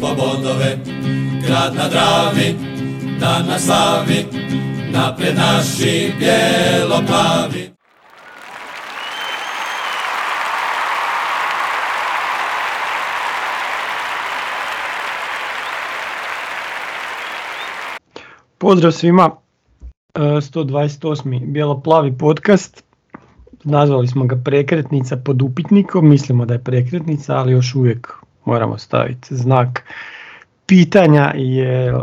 po bodove, grad na Dravi, dan na slavi, napred naši bijelo-plavi. Pozdrav svima, e, 128. Bijelo-plavi podcast. Nazvali smo ga prekretnica pod upitnikom, mislimo da je prekretnica, ali još uvijek moramo staviti znak pitanja je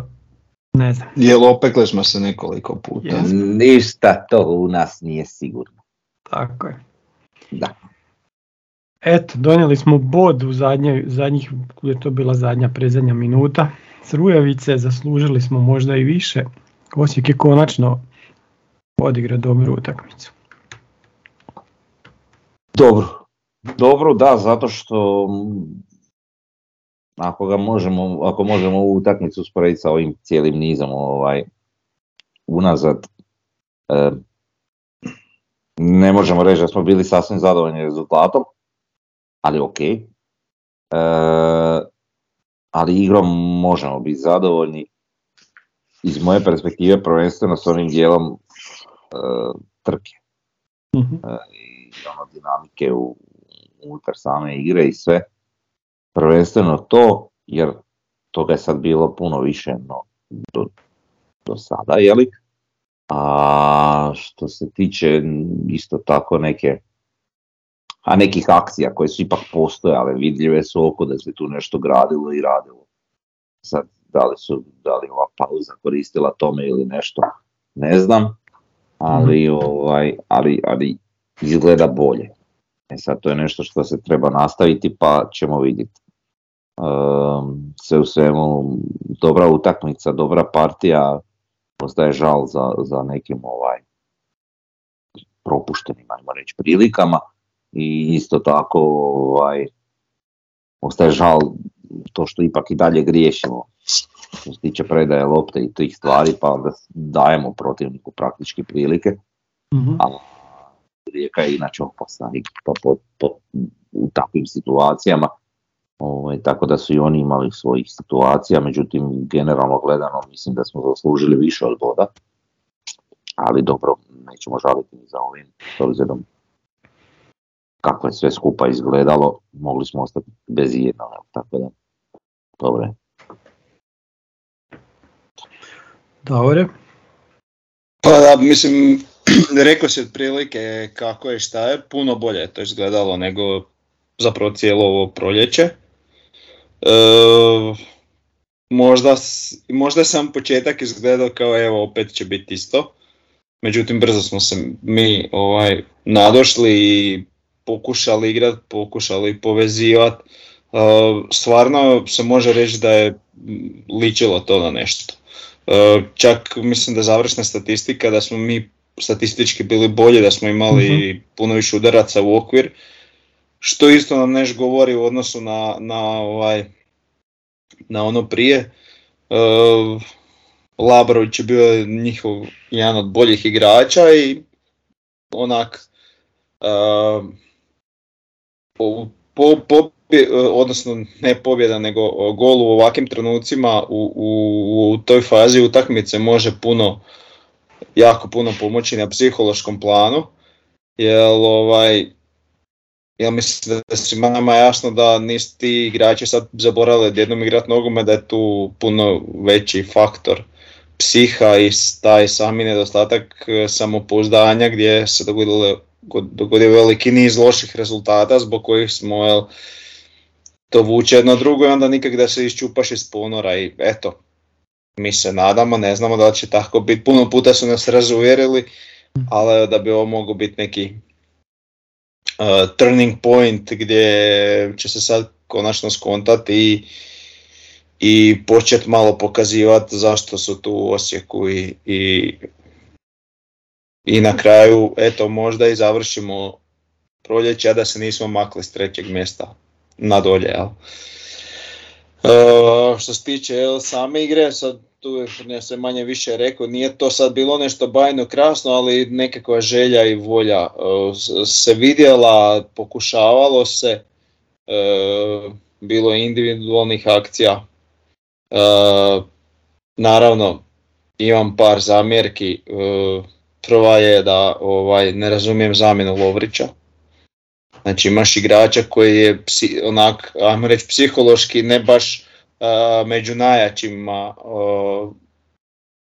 ne znam. Jel opekli smo se nekoliko puta? Jesmo. Ništa to u nas nije sigurno. Tako je. Da. Eto, donijeli smo bod u zadnje, zadnjih, je to bila zadnja predzadnja minuta. Srujavice, zaslužili smo možda i više. Osijek je konačno odigrao dobru utakmicu. Dobro. Dobro, da, zato što ako ga možemo, ako možemo ovu utakmicu usporediti sa ovim cijelim nizom ovaj, unazad, e, ne možemo reći da smo bili sasvim zadovoljni rezultatom, ali ok. E, ali igrom možemo biti zadovoljni. Iz moje perspektive prvenstveno s onim dijelom e, trke Mhm. i ono dinamike u, unutar same igre i sve. Prvenstveno to, jer toga je sad bilo puno više no, do, do sada, jeli? A što se tiče isto tako neke a nekih akcija koje su ipak postojale, vidljive su oko da se tu nešto gradilo i radilo. Sad, da li su, da li ova pauza koristila tome ili nešto, ne znam, ali, ovaj, ali, ali izgleda bolje. E sad, to je nešto što se treba nastaviti pa ćemo vidjeti. Um, sve u svemu, dobra utakmica, dobra partija, ostaje žal za, za nekim ovaj propuštenim, ajmo reći, prilikama. I isto tako ovaj, ostaje žal to što ipak i dalje griješimo što se tiče predaje lopte i tih stvari pa onda dajemo protivniku praktički prilike. Mhm. a Rijeka je inače opasna ekipa po, po, u takvim situacijama ovaj, tako da su i oni imali svojih situacija međutim generalno gledano mislim da smo zaslužili više od boda ali dobro nećemo žaliti ni za ovim s obzirom kako je sve skupa izgledalo, mogli smo ostati bez jednog, tako da, dobro. Dobre. Pa da, mislim, rekao si otprilike kako je šta je, puno bolje je to izgledalo nego zapravo cijelo ovo proljeće. E, možda, možda sam početak izgledao kao evo opet će biti isto, međutim brzo smo se mi ovaj, nadošli i pokušali igrat, pokušali povezivati. stvarno se može reći da je ličilo to na nešto. E, čak mislim da završna statistika da smo mi statistički bili bolji, da smo imali puno više udaraca u okvir, što isto nam neš govori u odnosu na, na, ovaj, na ono prije. E, Labrović je bio njihov jedan od boljih igrača i onak e, po, po, pobje- odnosno ne pobjeda nego gol u ovakvim trenucima u, u, u toj fazi utakmice može puno jako puno pomoći na psihološkom planu jer ovaj jer mislim da je svima nama jasno da nisu ti igrači sad zaboravili odjednom igrat nogomet da je tu puno veći faktor. Psiha i taj sami nedostatak e, samopouzdanja gdje se dogodilo, god- dogodio veliki niz loših rezultata zbog kojih smo jel, to vuče jedno drugo i onda nikak da se iščupaš iz ponora i eto, mi se nadamo, ne znamo da će tako biti, puno puta su nas razuvjerili, ali da bi ovo mogao biti neki uh, turning point gdje će se sad konačno skontati i, i početi malo pokazivati zašto su tu u Osijeku i, i, i na kraju eto možda i završimo proljeće da se nismo makli s trećeg mjesta na dolje. Jel? E, što se tiče jel, same igre, sad tu je se manje više rekao, nije to sad bilo nešto bajno krasno, ali nekakva želja i volja e, se vidjela, pokušavalo se, e, bilo individualnih akcija. Naravno, imam par zamjerki, prva je da ovaj, ne razumijem zamjenu Lovrića. Znači imaš igrača koji je onak, ajmo reći, psihološki ne baš među najjačima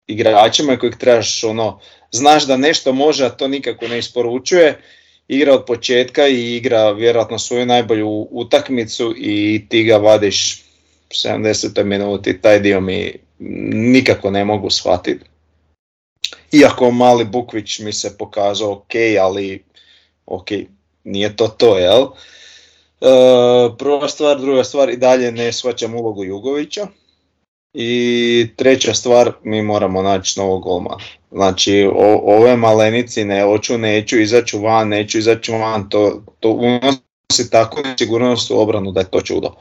igračima kojeg trebaš ono, znaš da nešto može, a to nikako ne isporučuje, igra od početka i igra vjerojatno svoju najbolju utakmicu i ti ga vadiš 70. minuti, taj dio mi nikako ne mogu shvatiti. Iako mali Bukvić mi se pokazao ok, ali ok, nije to to, jel? E, prva stvar, druga stvar i dalje ne shvaćam ulogu Jugovića. I treća stvar, mi moramo naći novog golma. Znači, o, ove malenici ne hoću, neću izaći van, neću izaći van, to, to unosi tako sigurnost u obranu da je to čudo.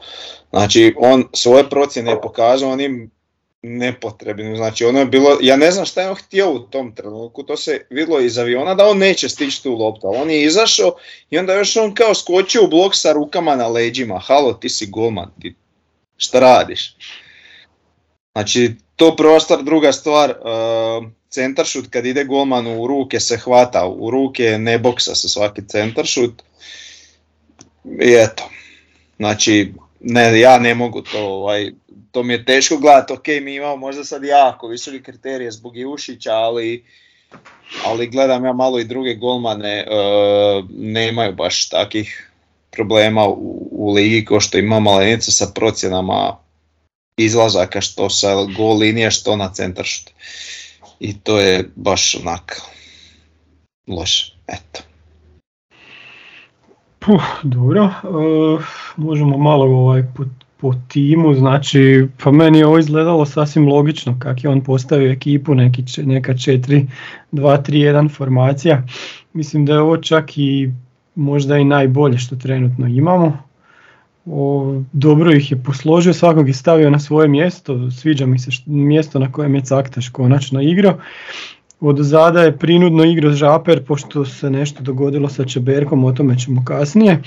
Znači, on svoje procjene je pokazao onim nepotrebnim. Znači ono je bilo, ja ne znam šta je on htio u tom trenutku, to se vidlo iz aviona da on neće stići tu loptu, ali on je izašao i onda još on kao skočio u blok sa rukama na leđima, halo ti si golman, ti šta radiš? Znači to prva stvar, druga stvar, uh, centaršut kad ide golman u ruke se hvata, u ruke ne boksa se svaki centaršut i eto, znači ne, ja ne mogu to, ovaj, to mi je teško gledati, ok, mi imamo možda sad jako visoke kriterije zbog Jušića, ali, ali gledam ja malo i druge golmane, uh, nemaju baš takih problema u, u ligi kao što ima Malenica sa procjenama izlazaka što sa gol linije što na centar I to je baš onak loše, eto. Puh, dobro, uh, možemo malo ovaj po, po, timu, znači pa meni je ovo izgledalo sasvim logično kako je on postavio ekipu, neki, neka 4, 2, 3, 1 formacija. Mislim da je ovo čak i možda i najbolje što trenutno imamo. O, dobro ih je posložio, svakog je stavio na svoje mjesto, sviđa mi se mjesto na kojem je Caktaš konačno igrao. Od zada je prinudno igrao Žaper pošto se nešto dogodilo sa Čeberkom, o tome ćemo kasnije.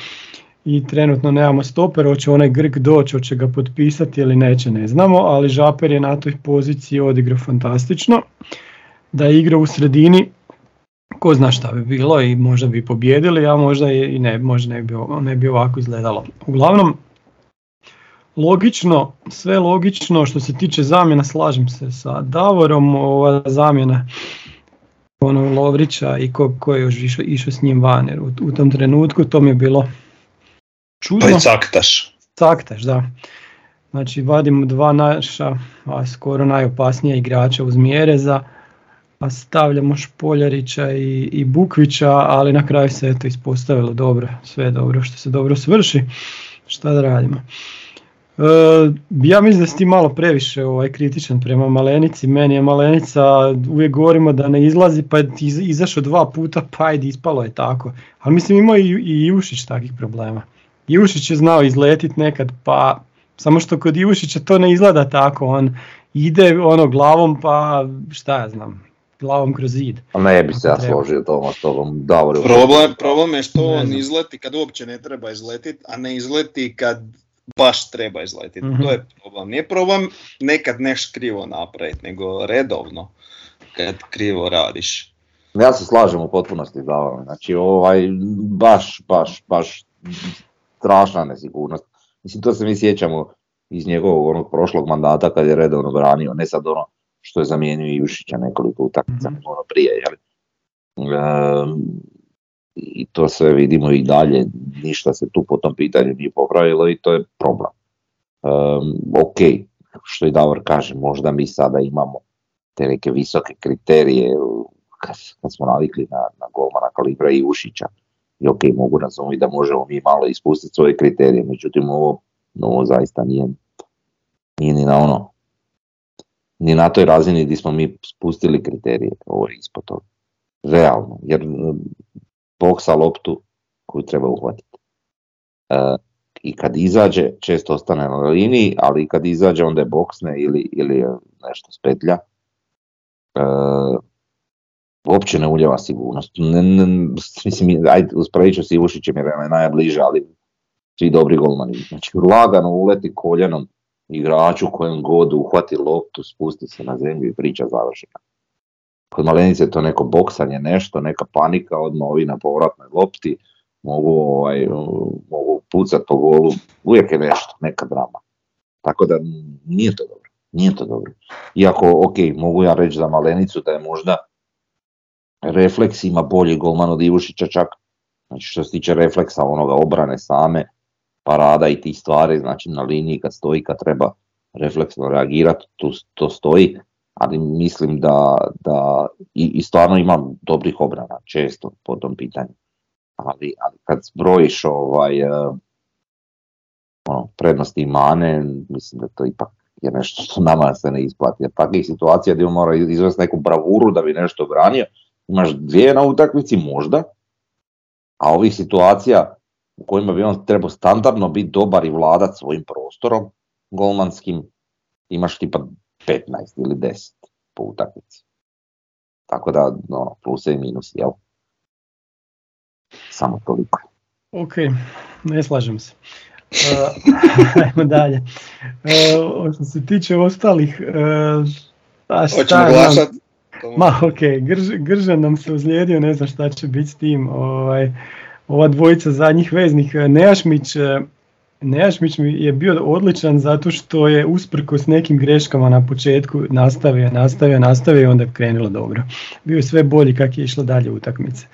I trenutno nemamo stoper, hoće onaj Grk doći, hoće ga potpisati ili neće, ne znamo, ali Žaper je na toj poziciji odigrao fantastično. Da je igrao u sredini, ko zna šta bi bilo i možda bi pobjedili, a možda i ne, možda ne bi, ne bi ovako izgledalo. Uglavnom, logično, sve logično što se tiče zamjena, slažem se sa Davorom, ova zamjena ono Lovrića i ko, ko je još išao s njim van, jer u, u, tom trenutku to mi je bilo čudno. Pa i caktaš. Caktaš, da. Znači vadimo dva naša, a skoro najopasnija igrača uz Mjereza, a stavljamo Špoljarića i, i Bukvića, ali na kraju se eto ispostavilo dobro, sve dobro što se dobro svrši, šta da radimo. E, ja mislim da si ti malo previše ovaj, kritičan prema Malenici, meni je Malenica, uvijek govorimo da ne izlazi pa je izašao dva puta pa ajde ispalo je tako, ali mislim imao i, i Jušić takvih problema. Jušić je znao izletit nekad pa samo što kod Jušića to ne izgleda tako, on ide ono glavom pa šta ja znam, glavom kroz zid. A ne bi se ja složio to s tobom, Problem, problem je što on izleti kad uopće ne treba izletiti, a ne izleti kad baš treba izletiti. To mhm. je problem. Nije problem nekad nešto krivo napraviti, nego redovno kad krivo radiš. Ja se slažem u potpunosti da znači ovaj baš, baš, baš strašna nesigurnost. Mislim to se mi sjećamo iz njegovog onog prošlog mandata kad je redovno branio, ne sad ono što je zamijenio Jušića nekoliko utakmica mm ono prije, jel? i to sve vidimo i dalje, ništa se tu po tom pitanju nije popravilo i to je problem. Um, ok, što i Davor kaže, možda mi sada imamo te neke visoke kriterije kad, kad smo navikli na, na golmana kalibra i Ušića. I ok, mogu razumjeti da možemo mi malo ispustiti svoje kriterije, međutim ovo, ovo zaista nije, nije ni na ono, ni na toj razini gdje smo mi spustili kriterije, ovo je ispod toga. Realno, jer boksa loptu koju treba uhvatiti. E, i kad izađe često ostane na liniji, ali i kad izađe onda je boksne ili, ili nešto spetlja. E, uopće ne uljeva sigurnost. Ne, ne, mislim, ajde, usporedit ću s Ivušićem jer je najbliže, ali svi dobri golmani. Znači, lagano uleti koljenom igraču kojem god uhvati loptu, spusti se na zemlju i priča završena. Kod Malenice je to neko boksanje, nešto, neka panika, odmah ovi na povratnoj lopti, mogu, ovaj, mogu pucat po golu, uvijek je nešto, neka drama. Tako da nije to dobro, nije to dobro. Iako, ok, mogu ja reći za Malenicu da je možda refleks ima bolji golman od Ivušića čak, znači što se tiče refleksa onoga obrane same, parada i tih stvari, znači na liniji kad stoji, kad treba refleksno reagirati, tu, to stoji, ali mislim da, da i, i stvarno imam dobrih obrana često po tom pitanju. Ali, ali kad zbrojiš ovaj, uh, ono, prednosti i mane, mislim da to ipak je nešto što nama se ne isplati. Jer takvih situacija gdje mora izvesti neku bravuru da bi nešto branio, imaš dvije na utakmici možda, a ovih situacija u kojima bi on trebao standardno biti dobar i vladat svojim prostorom golmanskim, imaš tipa 15 ili 10 po utakmici. Tako da, no, plus i minus, jel? Samo toliko. Ok, ne slažem se. Uh, ajmo dalje. Uh, što se tiče ostalih, uh, a šta glasat? Ma ok, Grž, Gržan nam se uzlijedio, ne znam šta će biti s tim. Ovaj, ova dvojica zadnjih veznih, Nejašmić, Nejašmić mi je bio odličan zato što je usprkos nekim greškama na početku nastavio, nastavio, nastavio i onda je krenulo dobro. Bio je sve bolji kak je išlo dalje utakmice.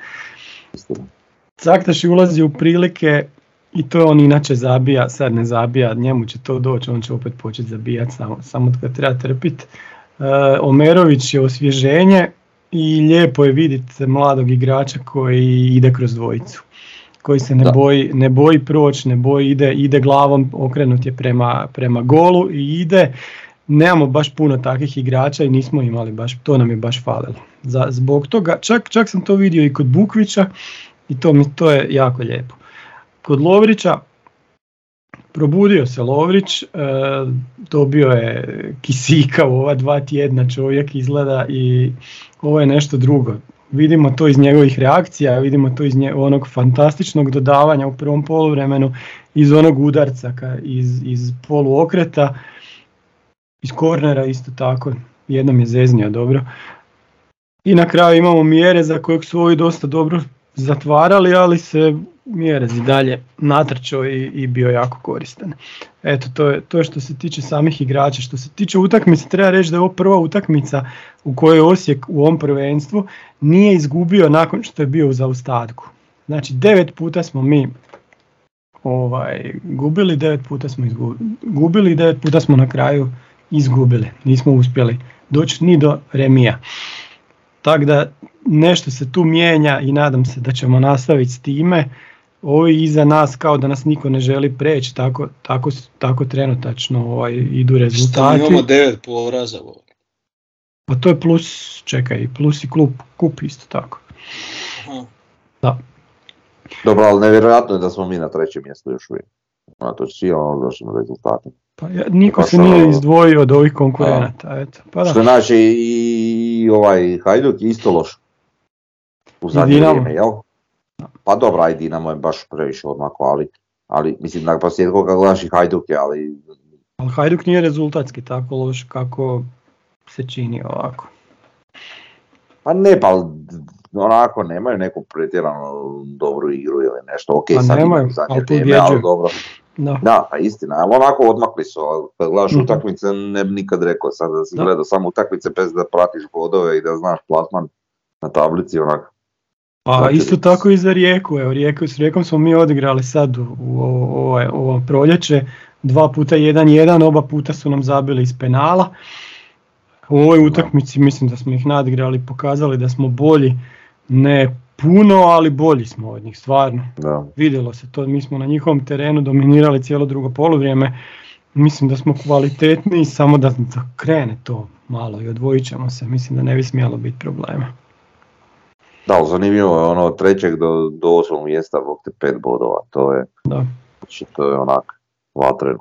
Caktaš ulazi u prilike i to on inače zabija, sad ne zabija, njemu će to doći, on će opet početi zabijati, samo, samo ga treba trpiti. Uh, Omerović je osvježenje i lijepo je vidjeti mladog igrača koji ide kroz dvojicu koji se ne Da. boji, ne boji proći, ne boji, ide, ide glavom, okrenut je prema, prema golu i ide. Nemamo baš puno takvih igrača i nismo imali baš, to nam je baš falilo. Za, zbog toga, čak, čak sam to vidio i kod Bukvića i to, mi, to je jako lijepo. Kod Lovrića, probudio se Lovrić, e, dobio je kisika u ova dva tjedna čovjek izgleda i ovo je nešto drugo. Vidimo to iz njegovih reakcija, vidimo to iz onog fantastičnog dodavanja u prvom poluvremenu, iz onog udarca, iz, iz poluokreta, iz kornera isto tako, jednom je zeznio dobro. I na kraju imamo mjere za kojeg su ovi dosta dobro zatvarali, ali se Mjerez i dalje natrčao i, i bio jako koristan. Eto, to je, to je što se tiče samih igrača. Što se tiče utakmice, treba reći da je ovo prva utakmica u kojoj Osijek u ovom prvenstvu nije izgubio nakon što je bio u zaostatku. Znači, devet puta smo mi ovaj, gubili, devet puta smo izgubili devet puta smo na kraju izgubili. Nismo uspjeli doći ni do remija. Tako da nešto se tu mijenja i nadam se da ćemo nastaviti s time. Ovi iza nas kao da nas niko ne želi preći, tako, tako, tako trenutačno ovaj, idu Šta rezultati. imamo devet poraza ovo. Pa to je plus, čekaj, plus i klub, kup isto tako. Aha. Dobro, ali nevjerojatno je da smo mi na trećem mjestu još uvijek. Unatoč silom lošim rezultatima. Pa ja- niko Pa se što- nije izdvojio od ovih konkurenata, eto. Pa da. Što znači i, i ovaj Hajduk je isto loš. U zadnje vrijeme, jel? Pa dobro, aj Dinamo je baš previše odmako, ali, ali mislim na posljedku kad gledaš i Hajduk je, ali Ali Hajduk nije rezultatski tako loš kako se čini ovako. pa ne, pa onako nemaju neku pretjerano dobru igru ili nešto, ok, Pa sad nemaju, zadnje ali vrijeme, ali dobro. Da. Da, pa istina, ali onako odmakli su, ali kad gledaš Mhm. utakmice ne bi nikad rekao sad da si Da. gledao samo utakmice bez da pratiš bodove i da znaš plasman na tablici onak. Znači, isto tako i za Rijeku, evo Rijeku, s Rijekom smo mi odigrali sad u, u ovo, ovo, ovo proljeće, dva puta 1-1, oba puta su nam zabili iz penala. U ovoj utakmici mislim da smo ih nadigrali, pokazali da smo bolji, ne puno, ali bolji smo od njih, stvarno. Da. Vidjelo se to, mi smo na njihovom terenu dominirali cijelo drugo poluvrijeme, mislim da smo kvalitetniji, samo da, da krene to malo i odvojit ćemo se, mislim da ne bi smjelo biti problema. Da, ali zanimljivo je ono od trećeg do, do osmog mjesta, bog te pet bodova, to je Da. Znači, to je onak vatreno.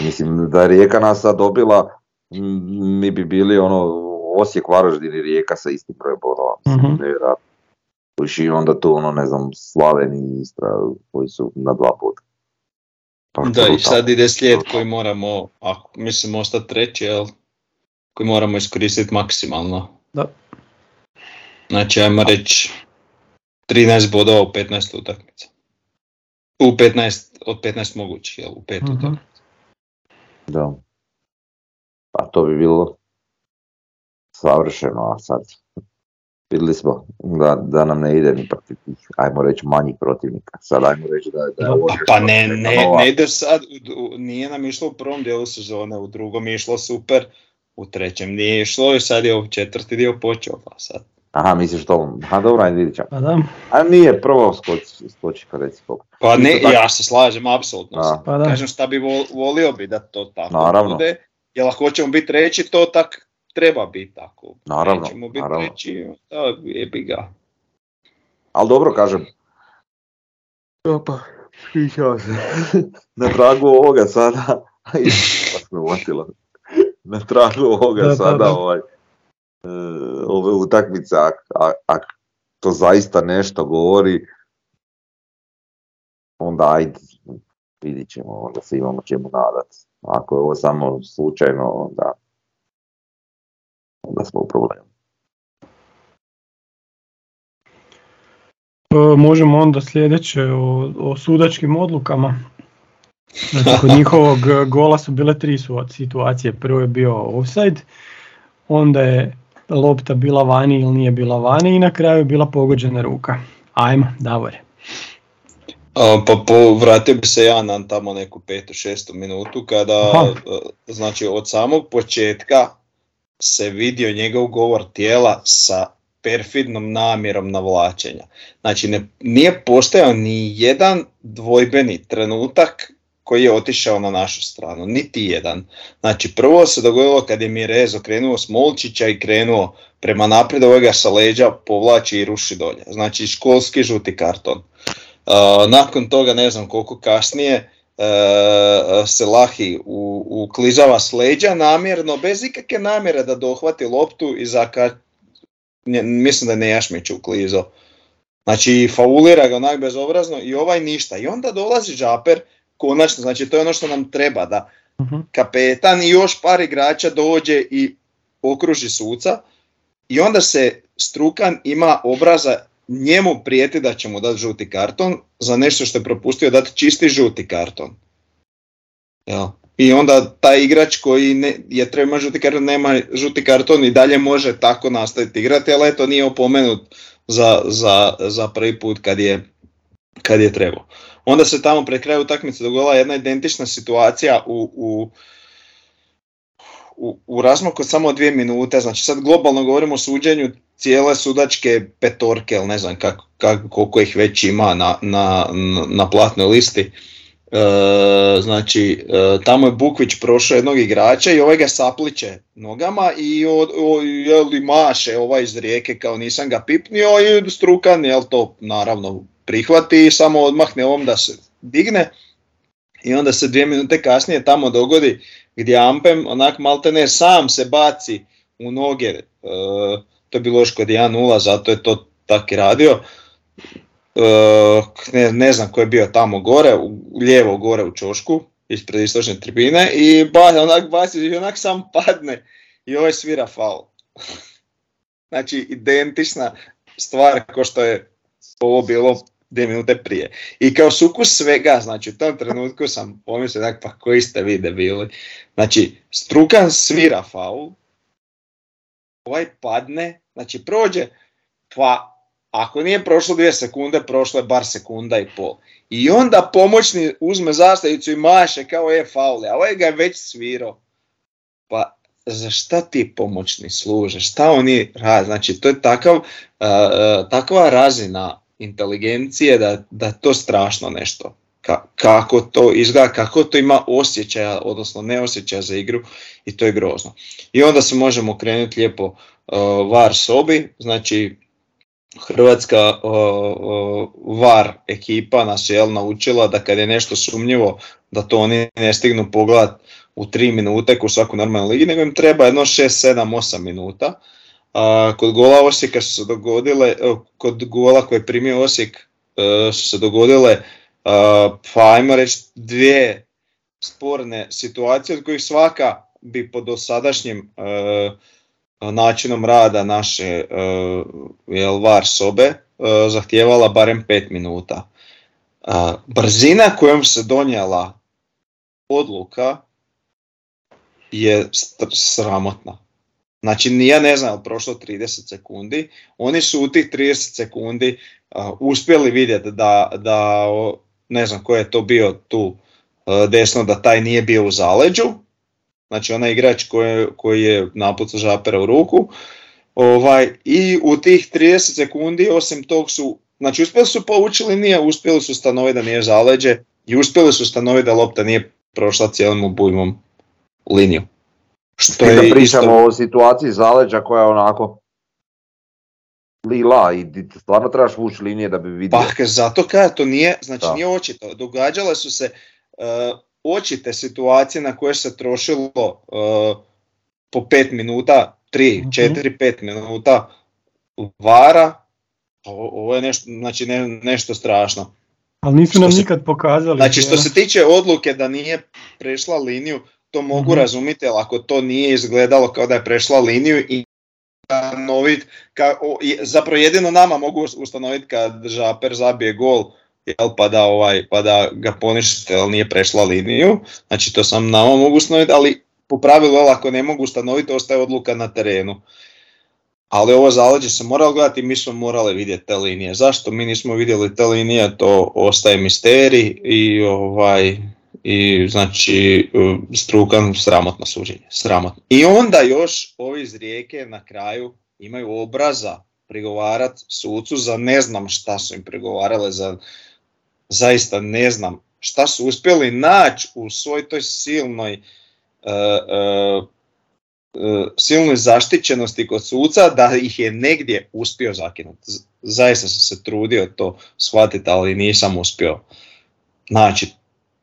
Mislim, da je Rijeka nas sad dobila, m, mi bi bili ono Osijek, Varaždin i Rijeka sa istim brojem bodova. Mislim, Mhm. nevjerojatno. Viš i onda tu, ono, ne znam, Slaven i Istra koji su na dva boda. Pa Da, i sad ide slijed koji moramo, ako mislimo ostati treći, jel, koji moramo iskoristiti maksimalno. Da. Znači, ajmo reći 13 bodova u 15 utakmica. U 15, od 15 mogućih, jel, u pet Mhm. utakmica. Da. Pa to bi bilo savršeno, a sad vidjeli smo da, da nam ne ide ni protiv tih, ajmo reći, manjih protivnika. Sad ajmo reći da, da je ovo Pa, nešto pa ne, ne, ne ide sad, u- u- nije nam išlo u prvom dijelu sezone, u drugom je išlo super, u trećem nije išlo i sad je ovo četvrti dio počeo, pa sad. Aha, misliš to, a dobro, ajde vidit ćemo. Pa da, A nije prvo skoči, skoči pa reci koliko. Pa ne, Isto tako. ja se slažem, apsolutno. Da. pa da. Kažem šta bi vol- volio bi da to tako Naravno. bude, jer ako hoćemo biti treći, to tak treba biti tako. Naravno, Nećemo biti naravno. treći, da, jebi ga. Ali dobro kažem. Opa, ispričavam se. Na tragu ovoga sada, pa me uvatilo. Na tragu ovoga Da, da, sada da. ovaj, ove utakmice, ak, ak, ak to zaista nešto govori, onda ajde, vidit ćemo, onda se imamo čemu nadat. Ako je ovo samo slučajno, onda, onda smo u problemu. E, Možemo onda sljedeće o, o sudačkim odlukama. Znači, kod njihovog e, gola su bile tri situacije. Prvo je bio offside, onda je lopta bila vani ili nije bila vani i na kraju je bila pogođena ruka. Ajmo, Davore. A, Pa po, vratio bi se ja na tamo neku petu, šestu minutu kada, Aha. e, znači od samog početka se vidio njegov govor tijela sa perfidnom namjerom navlačenja. Znači ne, nije postojao ni jedan dvojbeni trenutak koji je otišao na našu stranu, niti jedan. Znači prvo se dogodilo kad je Mirez okrenuo Smolčića i krenuo prema naprijed, ovaj ga sa leđa povlači i ruši dolje. Znači školski žuti karton. Uh, nakon toga ne znam koliko kasnije uh, se Lahi u, uklizava s leđa namjerno, bez ikakve namjere da dohvati loptu i zaka... mislim da je Nejašmić uklizao. Znači faulira ga onak bezobrazno i ovaj ništa. I onda dolazi Žaper, konačno, znači to je ono što nam treba, da Mhm. kapetan i još par igrača dođe i okruži suca i onda se Strukan ima obraza njemu prijeti da će mu dati žuti karton za nešto što je propustio dati čisti žuti karton. Jel? I onda taj igrač koji ne, je treba žuti karton, nema žuti karton i dalje može tako nastaviti igrati, ali eto nije opomenut za, za, za prvi put kad je, kad je trebao. Onda se tamo pred kraju utakmice dogodila jedna identična situacija u, u, u, u razmaku samo dvije minute, znači sad globalno govorimo o suđenju cijele sudačke petorke, ili ne znam kak, kak, koliko ih već ima na, na, na- platnoj listi. E, znači, e, tamo je Bukvić prošao jednog igrača i ovaj ga sapliče nogama i od, o, jeli maše ovaj iz rijeke kao nisam ga pipnio i strukan jel to naravno prihvati i samo odmahne ovom da se digne i onda se dvije minute kasnije tamo dogodi gdje Ampem onak maltene sam se baci u noge, e, to je bilo još kod 1-0, zato je to tak i radio. E, ne, ne znam ko je bio tamo gore, u, lijevo gore u čošku, ispred istočne tribine i ba, onak baci i onak sam padne i ovaj svira faul. znači identična stvar kao što je ovo bilo dvije minute prije. I kao sukus svega, znači u tom trenutku sam pomislio, onak, pa koji ste vi debili. Znači, Strukan svira faul, ovaj padne, znači prođe, pa ako nije prošlo dvije sekunde, prošlo je bar sekunda i pol. I onda pomoćni uzme zastavicu i maše kao je faul, a ovaj ga je već svirao. Pa za šta ti pomoćni služe, šta oni rade, znači to je takav, uh, takva razina inteligencije da, da to strašno nešto. Ka- kako to izgleda, kako to ima osjećaja, odnosno ne osjećaja za igru i to je grozno. I onda se možemo krenuti lijepo uh, var sobi, znači Hrvatska VAR ekipa nas je jel, naučila da kad je nešto sumnjivo da to oni ne stignu pogledat u 3 minute u svaku normalnu ligi, nego im treba jedno 6, 7, 8 minuta. A, kod gola Osijeka su se dogodile, kod gola koje je primio Osijek e, su se dogodile, pa ajmo reći dvije sporne situacije od kojih svaka bi po dosadašnjim e, načinom rada naše jel, VAR sobe zahtijevala barem 5 minuta. Brzina kojom se donijela odluka je sramotna. Znači, ja ne znam, prošlo 30 sekundi, oni su u tih 30 sekundi uspjeli vidjeti da, da, ne znam ko je to bio tu desno, da taj nije bio u zaleđu, znači onaj igrač koji, koji je napucao žapera u ruku, ovaj, i u tih 30 sekundi, osim tog su, znači uspjeli su poučili nije, uspjeli su stanoviti da nije zaleđe i uspjeli su stanoviti da lopta nije prošla cijelim obujmom liniju. Što je da pričamo isto... o situaciji zaleđa koja je onako lila i stvarno trebaš vući linije da bi vidio. Pa zato kada to nije, znači nije očito. Događale su se uh, očite situacije na koje se trošilo uh, po 5 minuta, 3, 4, 5 minuta vara, ovo je nešto, znači ne, nešto strašno. Ali nisu nam nikad pokazali. Znači što se tiče odluke da nije prešla liniju, to mogu mm razumjeti, ali ako to nije izgledalo kao da je prešla liniju i ustanoviti, zapravo jedino nama mogu ustanoviti kad Žaper zabije gol, jel, pa, da, ovaj, pa da ga ponište, ali nije prešla liniju, znači to sam nama mogu ustanoviti, ali po pravilu, ako ne mogu ustanoviti, ostaje odluka na terenu. Ali ovo zaleđe se moralo gledati mi smo morali vidjeti te linije. Zašto mi nismo vidjeli te linije, to ostaje misterij i ovaj, i znači strukan sramotno suđenje, sramotno. I onda još ovi iz rijeke na kraju imaju obraza prigovarat sucu za ne znam šta su im prigovarale, za zaista ne znam šta su uspjeli naći u svoj toj silnoj uh, uh, silnoj zaštićenosti kod suca da ih je negdje uspio zakinuti. Zaista sam se trudio to shvatiti, ali nisam uspio naći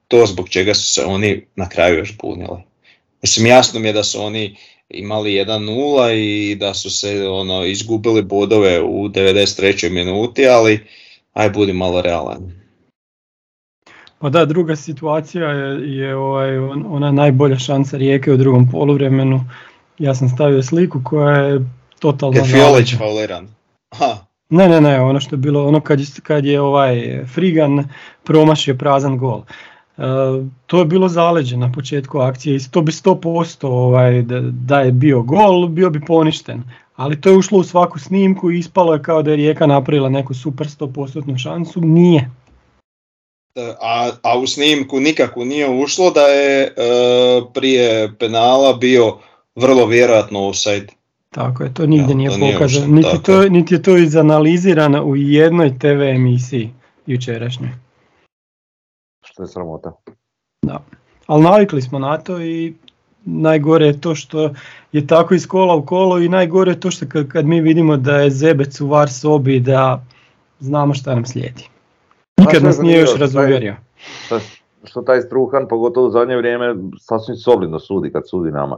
to zbog čega su se oni na kraju još bunili. Mislim, jasno mi je da su oni imali 1-0 i da su se ono, izgubili bodove u 93. minuti, ali aj budi malo realan. Pa da, druga situacija je, je ovaj, ona najbolja šansa Rijeke u drugom poluvremenu. Ja sam stavio sliku koja je totalno... Je Fiolić fauliran? Ne, ne, ne, ono što je bilo, ono kad, kad je ovaj Frigan promašio prazan gol. E, to je bilo zaleđe na početku akcije i to bi 100% ovaj, da, da je bio gol, bio bi poništen. Ali to je ušlo u svaku snimku i ispalo je kao da je Rijeka napravila neku super 100% šansu, nije. A, a u snimku nikako nije ušlo da je e, prije penala bio vrlo vjerojatno offside. Tako je, to nigdje nije pokazano, niti, to, niti je to izanalizirano u jednoj TV emisiji jučerašnjoj što je sramota. Da, ali navikli smo na to i najgore je to što je tako iz kola u kolo i najgore je to što kad, kad mi vidimo da je zebec u var sobi da znamo šta nam slijedi. Nikad nas nije još razuvjerio. Što, što taj Struhan, pogotovo u zadnje vrijeme, sasvim solidno sudi kad sudi nama.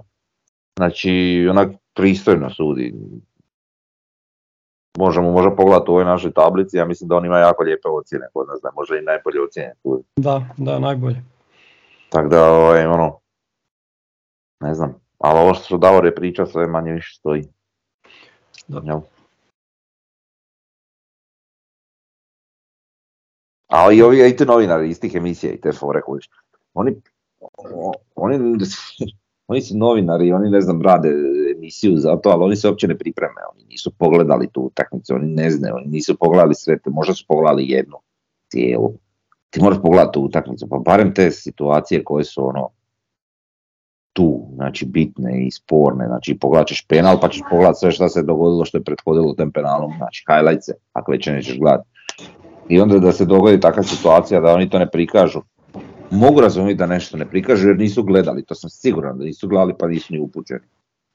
Znači, onak pristojno sudi možemo možda pogledati u ovoj našoj tablici, ja mislim da on ima jako lijepe ocjene kod nas, da može i najbolje ocjene. Da, da, najbolje. Tako da, ovaj, ono, ne znam, ali ovo što Davor je pričao sve manje više stoji. Da. Jel? A i ovi i ti novinari iz tih emisija i te fore koji oni, oni oni su novinari, oni ne znam, rade emisiju za to, ali oni se uopće ne pripreme, oni nisu pogledali tu utakmicu, oni ne znaju, oni nisu pogledali sve, možda su pogledali jednu cijelu. Ti moraš pogledati tu utakmicu, pa barem te situacije koje su ono tu, znači bitne i sporne, znači pogledat ćeš penal pa ćeš pogledat sve što se dogodilo što je prethodilo tem penalom, znači highlights ako već nećeš gledati. I onda da se dogodi takva situacija da oni to ne prikažu, Mogu razumjeti da nešto ne prikažu jer nisu gledali, to sam siguran da nisu gledali pa nisu ni upućeni.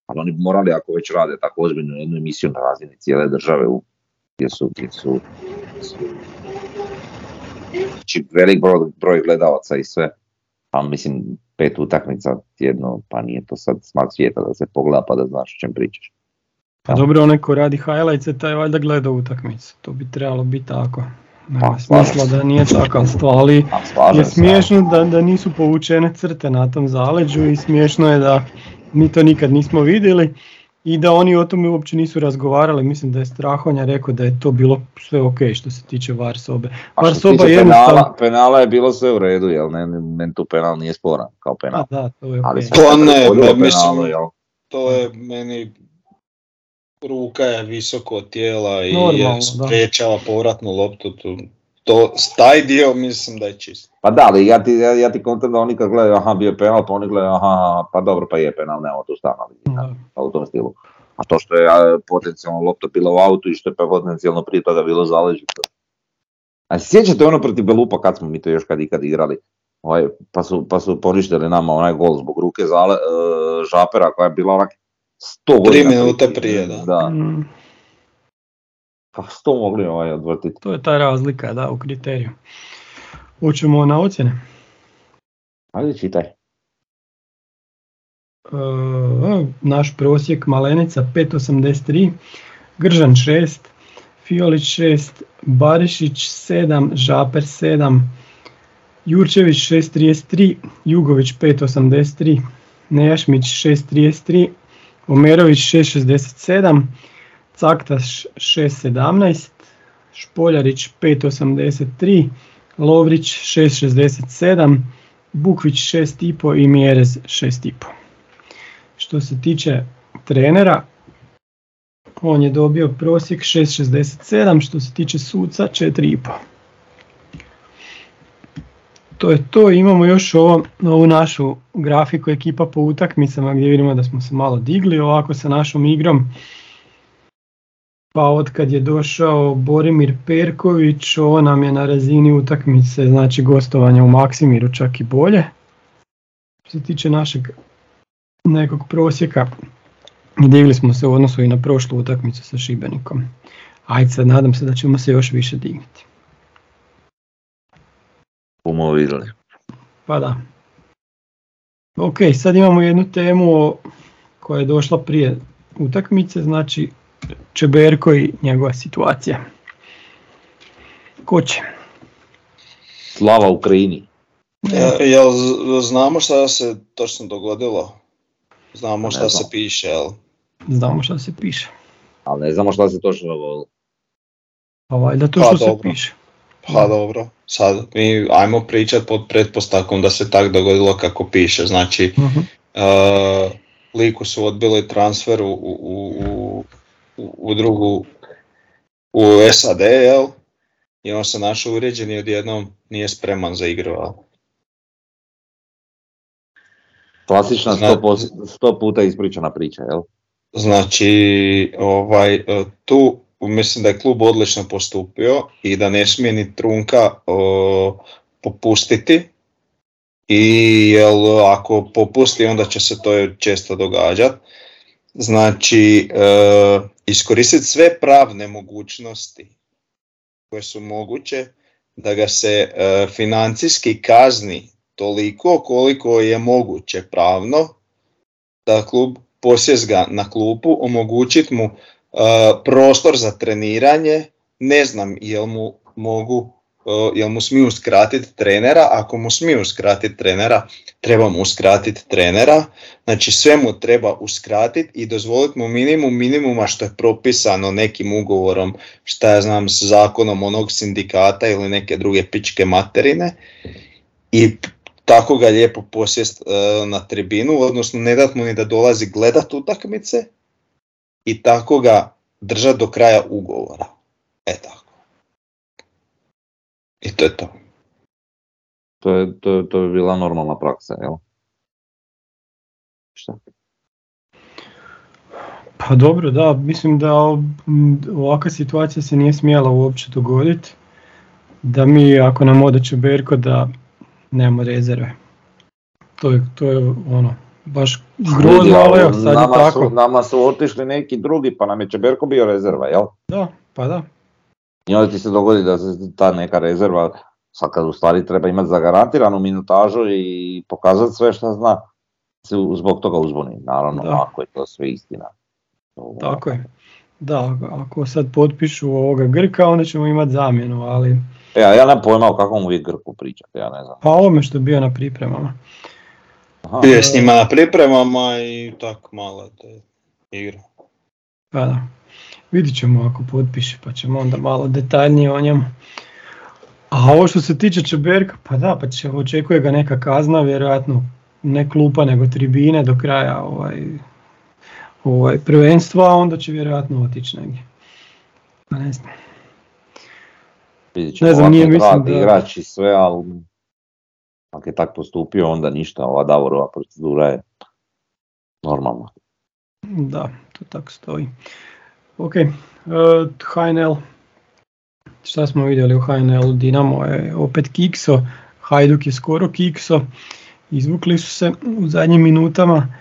Ali oni bi morali ako već rade tako ozbiljnu jednu emisiju na razini cijele države u gdje su, gdje su, znači velik broj, broj gledalaca i sve. Pa mislim, pet utakmica tjedno, pa nije to sad smak svijeta da se pogleda pa da znaš o čem pričaš. Pa dobro, onaj ko radi highlights, taj valjda gleda utakmicu. To bi trebalo biti tako. Nema Pa, smisla da nije takav stvar, ali A slažem je smiješno da, da nisu povučene crte na tom zaleđu i smiješno je da mi to nikad nismo vidjeli i da oni o tome uopće nisu razgovarali. Mislim da je Strahonja rekao da je to bilo sve ok što se tiče VAR sobe. A VAR soba tiče jednostavno... penala, penala je bilo sve u redu, jel? Ne, ne, meni tu penal nije sporan kao penal. A da, to je ok. Ali To ne, me- mislim- penalu, jel? To je meni ruka je visoko od tijela i Normalno, je da. spriječava povratnu loptu. Tu, to, taj dio mislim da je čist. Pa da, ali ja ti, ja, ja ti kontam da oni kad gledaju, aha, bio je penal, pa oni gledaju, aha, aha, pa dobro, pa je penal, nemamo tu stan Da. pa u tom stilu. A to što je a, potencijalno lopta bila u autu i što je pa potencijalno prije toga bilo zaleđe. A se sjećate ono protiv Belupa kad smo mi to još kad ikad igrali? Ovaj, pa, su, pa su poništili nama onaj gol zbog ruke zale, e, Žapera koja je bila onak 100 godina. Tri minute prije, da. Da, Mm, pa 100 mogli ovaj odvrtiti. to je ta razlika, da, u kriteriju. Hoćemo na ocjene. Ajde čitaj. E, naš prosjek Malenica 5.83, Gržan 6, Fiolić 6, Barišić 7, Žaper 7, Jurčević 6.33, Jugović 5.83, Nejašmić 6.33, Omerović 6.67, Caktaš 6.17, Špoljarić 5.83, Lovrić 6.67, Bukvić 6.5 i Mjerez 6.5. Što se tiče trenera, on je dobio prosjek 6.67, što se tiče suca 4.5. To je to, imamo još ovo, ovu našu grafiku ekipa po utakmicama gdje vidimo da smo se malo digli ovako sa našom igrom. Pa od kad je došao Borimir Perković, ovo nam je na razini utakmice, znači gostovanja u Maksimiru čak i bolje. Što se tiče našeg nekog prosjeka, digli smo se u odnosu i na prošlu utakmicu sa Šibenikom. Ajde sad, nadam se da ćemo se još više dignuti. Bumo vidjeli. Pa da. Ok, sad imamo jednu temu koja je došla prije utakmice, znači Čeberko i njegova situacija. Ko će? Slava Ukrajini. Ja, jel z- znamo šta se točno dogodilo? Znamo šta znam. se piše, jel? Znamo šta se piše. Ali ne znamo šta se točno dogodilo. Pa valjda to Pa što se dobro. piše. Pa dobro, sad mi ajmo pričat pod pretpostavkom da se tak dogodilo kako piše. Znači, Mhm. uh, liku su odbili transfer u, u, u, u, drugu u SAD, jel? I on se našao uređen i odjednom nije spreman za igru, jel? Klasična sto, pos- sto puta ispričana priča, jel? Znači, ovaj, e, tu mislim da je klub odlično postupio i da ne smije ni trunka o, popustiti. I jel, ako popusti onda će se to često događati. Znači, e, iskoristiti sve pravne mogućnosti koje su moguće da ga se e, financijski kazni toliko koliko je moguće pravno da klub posjes ga na klupu, omogućiti mu prostor za treniranje, ne znam jel mu mogu, jel mu smiju skratiti trenera, ako mu smiju skratiti trenera, treba mu uskratiti trenera, znači sve mu treba uskratiti i dozvoliti mu minimum minimuma što je propisano nekim ugovorom, šta ja znam, s zakonom onog sindikata ili neke druge pičke materine i tako ga lijepo posjest e, na tribinu, odnosno ne dat mu ni da dolazi gledat utakmice i tako ga držat do kraja ugovora. E tako. I to je to. To, je, to, to bi bila normalna praksa, jel? Šta? Pa dobro, da, mislim da ovakva situacija se nije smjela uopće dogoditi. Da mi, ako nam ode Čeberko, da nemamo rezerve. To je, to je ono, baš grozno, ali evo, sad je nama, tako. su, nama su otišli neki drugi, pa nam je Čeberko bio rezerva, jel? Da, pa da. I onda ti se dogodi da se ta neka rezerva, sad kad u stvari treba imati zagarantiranu minutažu i pokazati sve što zna, se zbog toga uzbuni. Naravno, Da. ako je to sve istina. Tako je. Da, ako sad potpišu ovoga Grka, onda ćemo imati zamjenu, ali E, a ja nemam pojma o kakvom uvijek Grku pričate, ja ne znam. pa ovome što je bio na pripremama. Aha. Bio je s njima na pripremama i tak malo te igra. Pa da. Vidit ćemo ako potpiše, pa ćemo onda malo detaljnije o njemu. A ovo što se tiče Čeberka, pa da, pa će, očekuje ga neka kazna, vjerojatno ne klupa nego tribine do kraja ovaj, ovaj prvenstva, a onda će vjerojatno otići negdje. Pa ne znam. Vidjet ćemo Ne znam, nije, mislim da- igrač i sve, ali ako je tak postupio, onda ništa, ova Davorova procedura je normalna. Da, to tako stoji. Ok, uh, HNL. Šta smo vidjeli u HNL? Dinamo je opet kikso, Hajduk je skoro kikso. Izvukli su se u zadnjim minutama.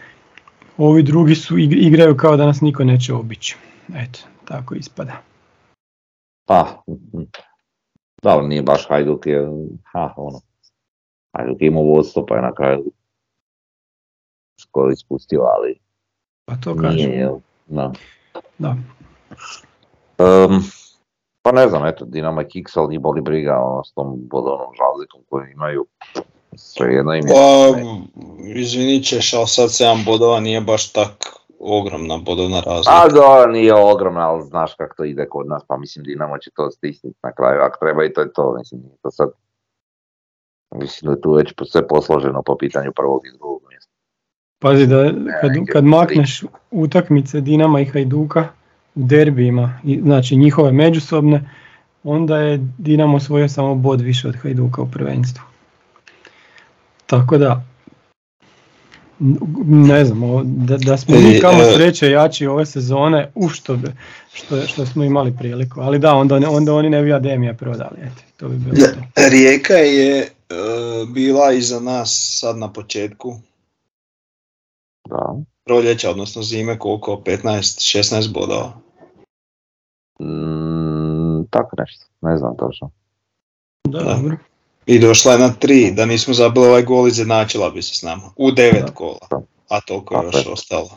Ovi drugi su ig- igraju kao da nas niko neće obići. Eto, tako ispada. Pa, mhm. da, ali nije baš Hajduk je, ha, ono, Hajduk je imao vodstvo pa je na kraju skoro ispustio, ali Pa to nije, kažem. jel, da. Da. Em, pa ne znam, eto, Dinamo je kiksal, nije boli briga ono, s tom bodovnom razlikom koju imaju. Svejedno im je. Pa, izvinit ćeš, ali sad 7 bodova nije baš tak ogromna bodovna razlika. A da, nije ogromna, ali znaš kako to ide kod nas, pa mislim Dinamo će to stisniti na kraju, ako treba i to je to, mislim, to sad. Mislim da je tu već sve posloženo po pitanju prvog i drugog mjesta. Pazi da kad, kad makneš utakmice Dinama i Hajduka u derbijima, i- znači njihove međusobne, onda je Dinamo osvojio samo bod više od Hajduka u prvenstvu. Tako da, ne znam, da, da smo mi E, kamo e. sreće jači ove sezone, u što, što, što smo imali priliku. Ali da, onda, onda oni ne bi Ademija prodali, eto, to bi bilo to. Rijeka je bila iza nas sad na početku Da. proljeća, odnosno zime, koliko? 15-16 bodova. Mm, tako nešto, ne znam točno. Da, Da. dobro. I došla je na 3, da nismo zabili ovaj gol, izjednačila bi se s nama. U 9 Da. kola, a toliko je još ostalo.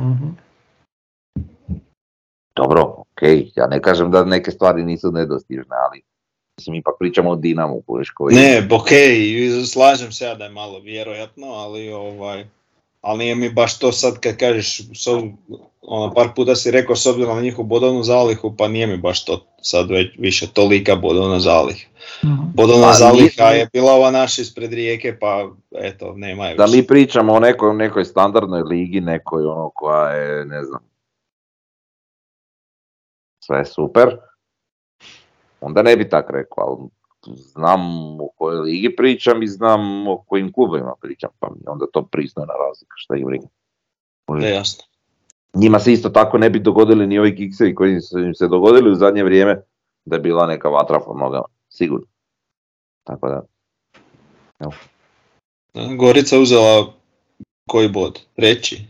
Mhm. Dobro, ok, ja ne kažem da neke stvari nisu nedostižne, ali mislim ipak pričamo o Dinamu, kojiš koji... Ne, ok, slažem se ja da je malo vjerojatno, ali ovaj, ali nije mi baš to sad kad kažeš, s ob- ono, par puta si rekao s obzirom na njihovu bodovnu zalihu, pa nije mi baš to sad već više tolika bodovna zaliha. Mhm. Bodovna Pa zaliha nije- je bila ova naša ispred rijeke, pa eto, nema je Da više. mi pričamo o nekoj, nekoj standardnoj ligi, nekoj ono koja je, ne znam, sve je super, onda ne bi tak rekao, ali znam o kojoj ligi pričam i znam o kojim klubovima pričam, pa mi onda to pristojna razlika, šta ih briga. Da, jasno. Njima se isto tako ne bi dogodili ni ovi kiksevi koji su im se dogodili u zadnje vrijeme, da je bila neka vatra po nogama, sigurno. Tako da, Gorica uzela koji bod? Treći?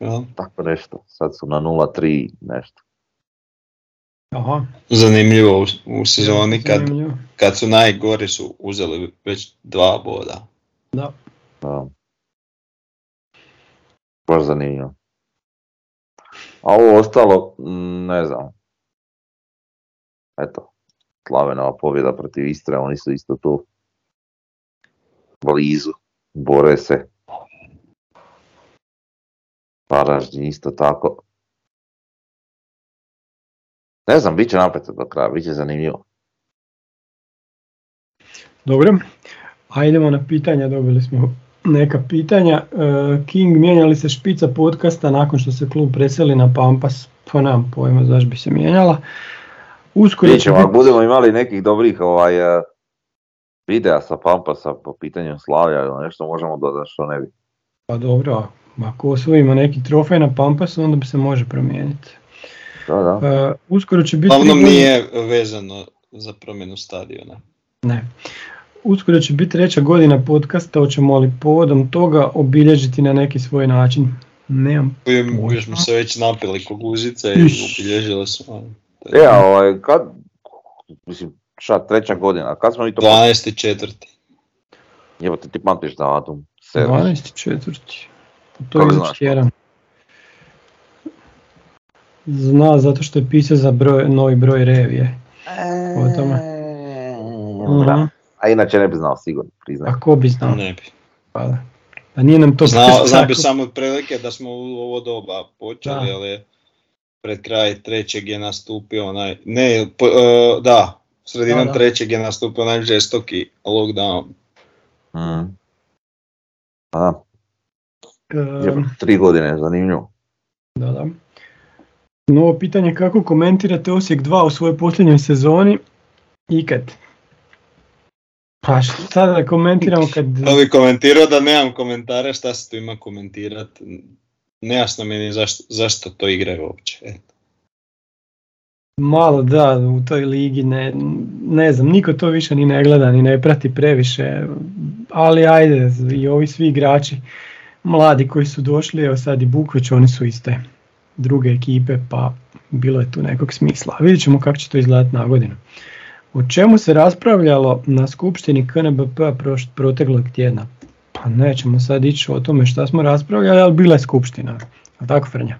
Jel? tako nešto, sad su na 0-3 nešto. Aha, Zanimljivo u, u sezoni kad, zanimljivo. kad su najgori su uzeli već dva boda. Da. Da. Baš zanimljivo. A ovo ostalo, mm, ne znam. Eto, Slavenova pobjeda protiv Istre, oni su isto tu blizu, bore se. Varaždin isto tako. Ne znam, bit će napeto do kraja, bit će zanimljivo. Dobro, a idemo na pitanja, dobili smo neka pitanja. E, King, mijenja li se špica podcasta nakon što se klub preseli na Pampas? Pa nemam pojma zašto bi se mijenjala. Uskoro ćemo, ako budemo imali nekih dobrih ovaj, eh, videa sa Pampasa po pitanju slavlja ili nešto možemo dodati što ne bi. Pa dobro, ako osvojimo neki trofej na Pampasu, onda bi se može promijeniti. Da, da. E, uskoro će biti... tri godine- nije vezano za promjenu stadiona. Ne. Uskoro će biti treća godina podcasta, hoćemo li povodom toga obilježiti na neki svoj način? Nemam. Možda. smo se već napili ko guzice i obilježili smo. E, a ovaj, kad, mislim, šta, treća godina, kad smo mi to... 12. četvrti. Evo te ti pamtiš datum. Servis. 12. četvrti. To Kako je tjedan. Zna zato što je pisao za broj, novi broj revije. O tome. Mhm. A inače ne bi znao sigurno, priznaj. A ko bi znao? Ne bi. Pa da. Pa nije nam to Znao, znao bi samo otprilike da smo u ovo doba počeli, Da. ali pred kraj trećeg je nastupio onaj, ne, po, e, da, sredinom Da, da. trećeg je nastupio onaj žestoki lockdown. Mm. Pa da, je, tri godine, zanimljivo. Da, da. Novo pitanje, kako komentirate Osijek 2 u svojoj posljednjoj sezoni? Ikad? Pa šta da komentiramo kad... Pa bi komentirao da nemam komentara, šta se tu ima komentirat. Nejasno mi je ni zašto, zašto to igraju uopće. Malo da, u toj ligi ne, ne znam, niko to više ni ne gleda, ni ne prati previše, ali ajde, i ovi svi igrači mladi koji su došli, evo sad i Bukvić, oni su iste druge ekipe, pa bilo je tu nekog smisla. Vidjet ćemo kako će to izgledati na godinu. O čemu se raspravljalo na skupštini proš- proteklog tjedna? Pa nećemo sad ići o tome šta smo raspravljali, ali bila je skupština. A tako Frnja?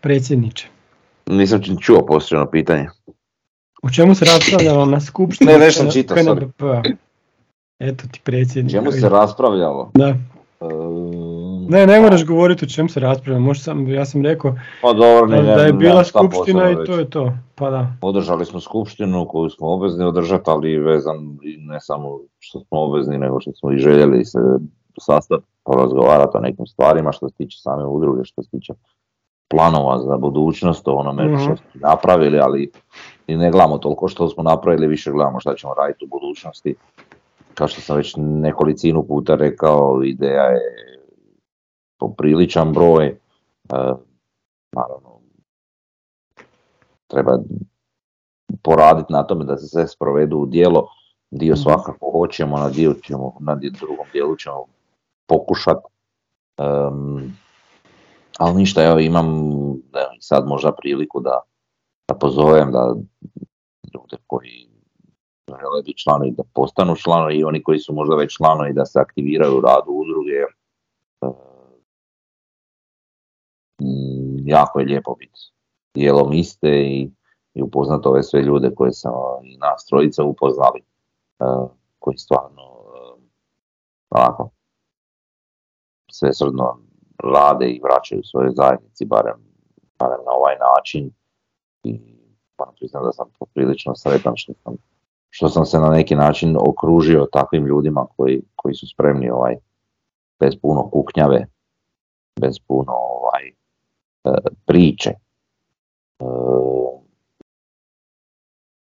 Predsjedniče. Nisam ni čuo posljedno pitanje. O čemu se raspravljalo na skupštini Ne, nešto čitao, sorry. KNBP-a? Eto ti predsjednik. Čemu se raspravljalo? Da. Ehm, Ne, ne moraš govoriti o čemu se raspravlja, možda sam, ja sam rekao Pa dobro, ne, da je bila šta skupština i to je to. Pa da. Održali smo skupštinu koju smo obvezni održati, ali vezan ne samo što smo obvezni, nego što smo i željeli se sastati, porazgovarati o nekim stvarima što se tiče same udruge, što se tiče planova za budućnost, o onome Mhm. što smo napravili, ali i ne gledamo toliko što smo napravili, više gledamo šta ćemo raditi u budućnosti. Kao što sam već nekolicinu puta rekao, ideja je popriličan broj, e, naravno treba poraditi na tome da se sve sprovedu u djelo, dio Mhm. svakako hoćemo, na dio ćemo, na drugom dijelu ćemo pokušati. ali ništa, evo imam evo, sad možda priliku da, da pozovem da ljude koji žele biti članovi da postanu članovi i oni koji su možda već članovi da se aktiviraju u radu udruge. E, mm, jako je lijepo biti dijelom iste i, i upoznati ove sve ljude koje sam i nas trojica upoznali, e, koji stvarno e, onako svesrdno rade i vraćaju svojoj zajednici, barem, barem na ovaj način. I moram priznati da sam poprilično sretan što sam, što sam se na neki način okružio takvim ljudima koji, koji su spremni ovaj, bez puno kuknjave, bez puno ovaj, e, priče, e,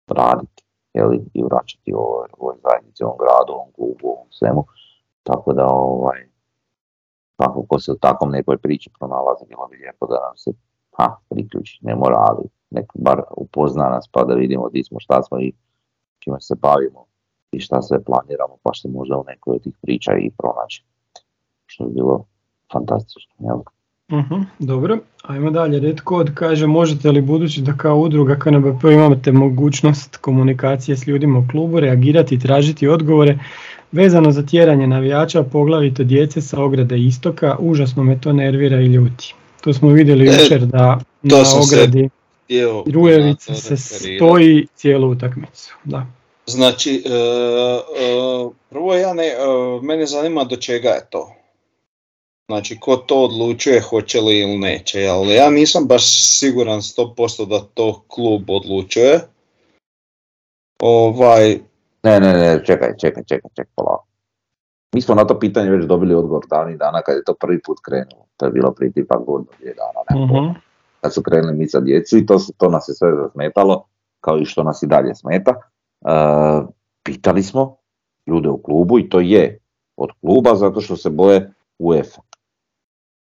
raditi jeli, i vraćati ovoj, ovoj zajednici, ovom gradu, ovom klubu, ovom svemu. Tako da ovaj, svako ko se u takvom nekoj priči pronalazi, bilo bi lijepo da nam se ha, priključi, ne mora, ali nek bar upozna nas pa da vidimo di smo, šta smo i čime se bavimo i šta sve planiramo, pa što možda u nekoj od tih priča i pronaći. Što bi bilo fantastično, jel? Mhm, dobro, ajmo dalje. Red kod kaže možete li budući da kao udruga KNBP imate mogućnost komunikacije s ljudima u klubu, reagirati i tražiti odgovore vezano za tjeranje navijača, poglavito djece sa ograde istoka, užasno me to nervira i ljuti. To smo vidjeli E, jučer da na ogradi Rujevice se stoji cijelu utakmicu. Da. Znači, e, e, prvo ja ne, e, mene zanima do čega je to. Znači, ko to odlučuje, hoće li ili neće. Ali ja nisam baš siguran 100% da to klub odlučuje. Ovaj, Ne, ne, ne, čekaj, čekaj, čekaj, čekaj, polako. Mi smo na to pitanje već dobili odgovor davnih dana kad je to prvi put krenulo. To je bilo prije tipa godinu, dvije dana, ne Mhm. kad su krenuli mi sa djecu i to, su- to nas je sve zasmetalo, kao i što nas i dalje smeta. E, pitali smo ljude u klubu i to je od kluba zato što se boje UEFA.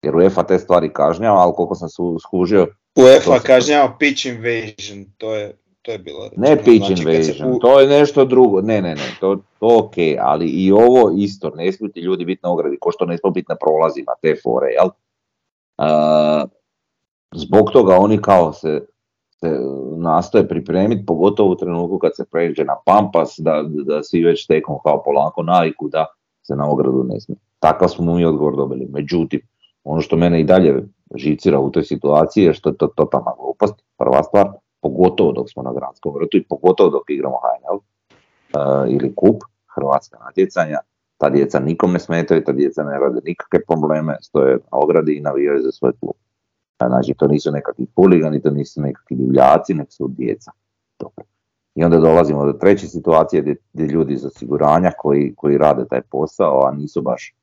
Jer UEFA te stvari kažnjava, ali koliko sam su skužio, UEFA se- kažnjava pitch invasion, to je, to je bilo ne rečeno. pitch Znači, se invasion, u- to je nešto drugo, ne, ne, ne, to, to ok, ali i ovo isto, ne smiju ti ljudi biti na ogradi, ko što ne smiju biti na prolazima, te fore, jel? E, zbog toga oni kao se se nastoje pripremiti, pogotovo u trenutku kad se pređe na pampas, da, da svi već steknu kao polako naviku da se na ogradu ne smije. Takav smo mi odgovor dobili. Međutim, ono što mene i dalje žicira u toj situaciji je što je to totalna glupost, prva stvar, pogotovo dok smo na gradskom vrtu i pogotovo dok igramo HNL uh, ili kup, hrvatska natjecanja, ta djeca nikom ne smetaju, ta djeca ne rade nikakve probleme, stoje na ogradi i navijaju za svoj klub. Znači, to nisu nekakvi huligani, to nisu nekakvi divljaci, nek su djeca. Dobro. I onda dolazimo do treće situacije gdje, gdje ljudi iz osiguranja koji, koji rade taj posao, a nisu baš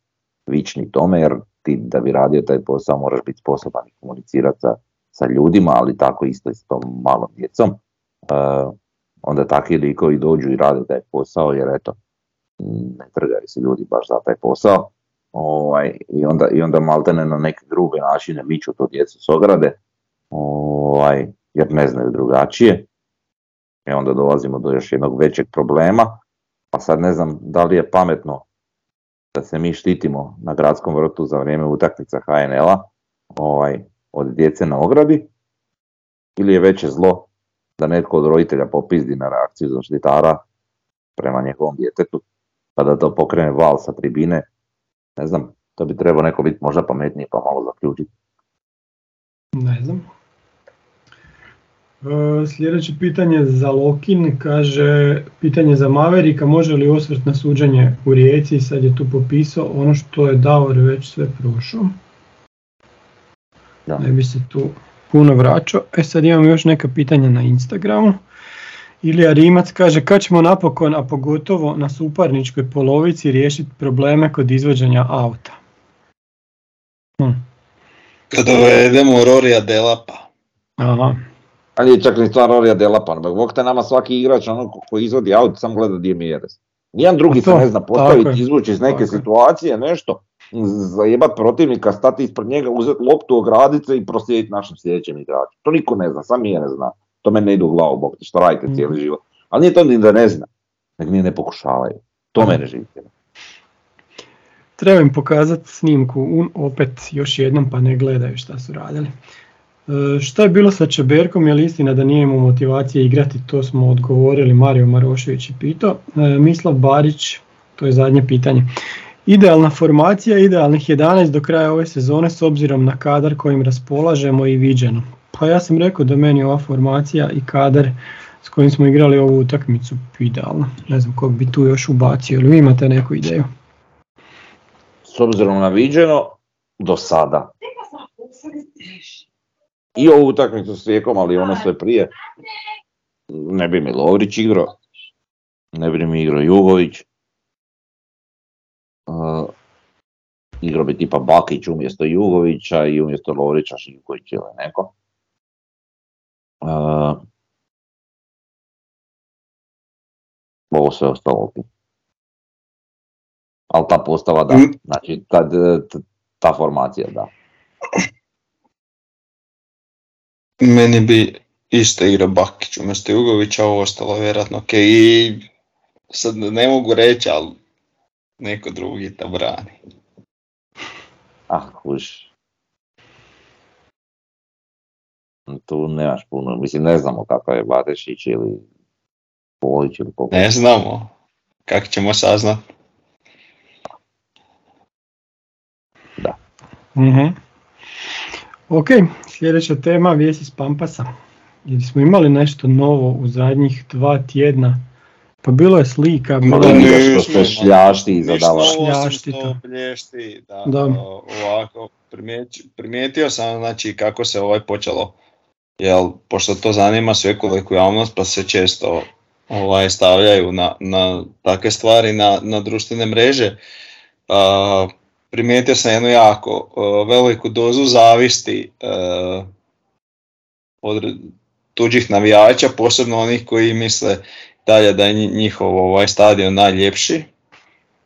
vični tome, jer ti da bi radio taj posao moraš biti sposoban komunicirati sa, sa ljudima, ali tako isto i s tom malom djecom. Uh, onda takvi likovi dođu i rade taj posao, jer eto, ne trgaju se ljudi baš za taj posao. Ovaj, i, onda, I onda maltene na neke druge načine miču to djecu s ograde, ovaj, jer ne znaju drugačije. I onda dolazimo do još jednog većeg problema, pa sad ne znam da li je pametno da se mi štitimo na gradskom vrtu za vrijeme utakmica HNL-a ovaj, od djece na ogradi, ili je veće zlo da netko od roditelja popizdi na reakciju zaštitara prema njegovom djetetu, pa da to pokrene val sa tribine, ne znam, to bi trebao neko biti možda pametniji pa malo zaključiti. Ne znam. E, sljedeće pitanje za Lokin, kaže pitanje za Maverika, može li osvrt na suđenje u Rijeci, sad je tu popisao ono što je Davor već sve prošao. Da. Ne bi se tu puno vraćao. E sad imamo još neka pitanja na Instagramu. Ilija Rimac kaže kad ćemo napokon, a pogotovo na suparničkoj polovici riješiti probleme kod izvođenja auta. Hm. Kad dovedemo Rorija Delapa. Aha. Ali je čak ni stvar Rorija Delapan, bog te nama svaki igrač ono ko- koji izvodi auto sam gleda gdje mi jede. Nijedan drugi Pa se to, ne zna postaviti, izvući iz neke tako situacije, nešto, zajebat protivnika, stati ispred njega, uzeti loptu, ograditi se i proslijediti našem sljedećem igraču. To niko ne zna, sam mi je ne zna. To me ne ide u glavu, bog te, što radite Mhm. cijeli život. Ali nije to ni da ne zna, nego ni ne pokušavaju. To Mhm. mene živi. Treba im pokazati snimku un- opet još jednom pa ne gledaju šta su radili. E, šta je bilo sa Čeberkom, je li istina da nije imao motivacije igrati, to smo odgovorili, Mario Marošević je pitao. E, Mislav Barić, to je zadnje pitanje. Idealna formacija, idealnih 11 do kraja ove sezone s obzirom na kadar kojim raspolažemo i viđeno. Pa ja sam rekao da meni ova formacija i kadar s kojim smo igrali ovu utakmicu idealna. Ne znam kog bi tu još ubacio, ili vi imate neku ideju? S obzirom na viđeno, do sada. I ovu utakmicu s Rijekom, ali ono sve prije. Ne bi mi Lovrić igrao, ne bi mi igrao Jugović. Uh, igrao bi tipa Bakić umjesto Jugovića i umjesto Lovrića Živković ili neko. Uh, ovo sve ostalo ok. Ali ta postava da, Mm. znači ta, ta, ta formacija da. Meni bi isto igrao Bakić umjesto Jugovića, ovo ostalo vjerojatno ok. I sad ne mogu reći, ali neko drugi ta brani. Ah, kuš. Tu nemaš puno, mislim ne znamo kakav je Batešić ili Polić ili koliko. Ne znamo. Kako ćemo saznat? Mhm. Ok, sljedeća tema, vijest iz Pampasa. Jer smo imali nešto novo u zadnjih dva tjedna. Pa bilo je slika, bilo je... ne. Nismo, što šljašti i zadava. Ništa osim Šljašti da, ovako, primijeti- primijetio sam znači kako se ovaj počelo, jel, pošto to zanima svekoliku javnost pa se često ovaj, stavljaju na, na takve stvari na, na društvene mreže. A, primijetio sam jednu jako a, veliku dozu zavisti a, od tuđih navijača, posebno onih koji misle dalje da je nji- njihov ovaj stadion najljepši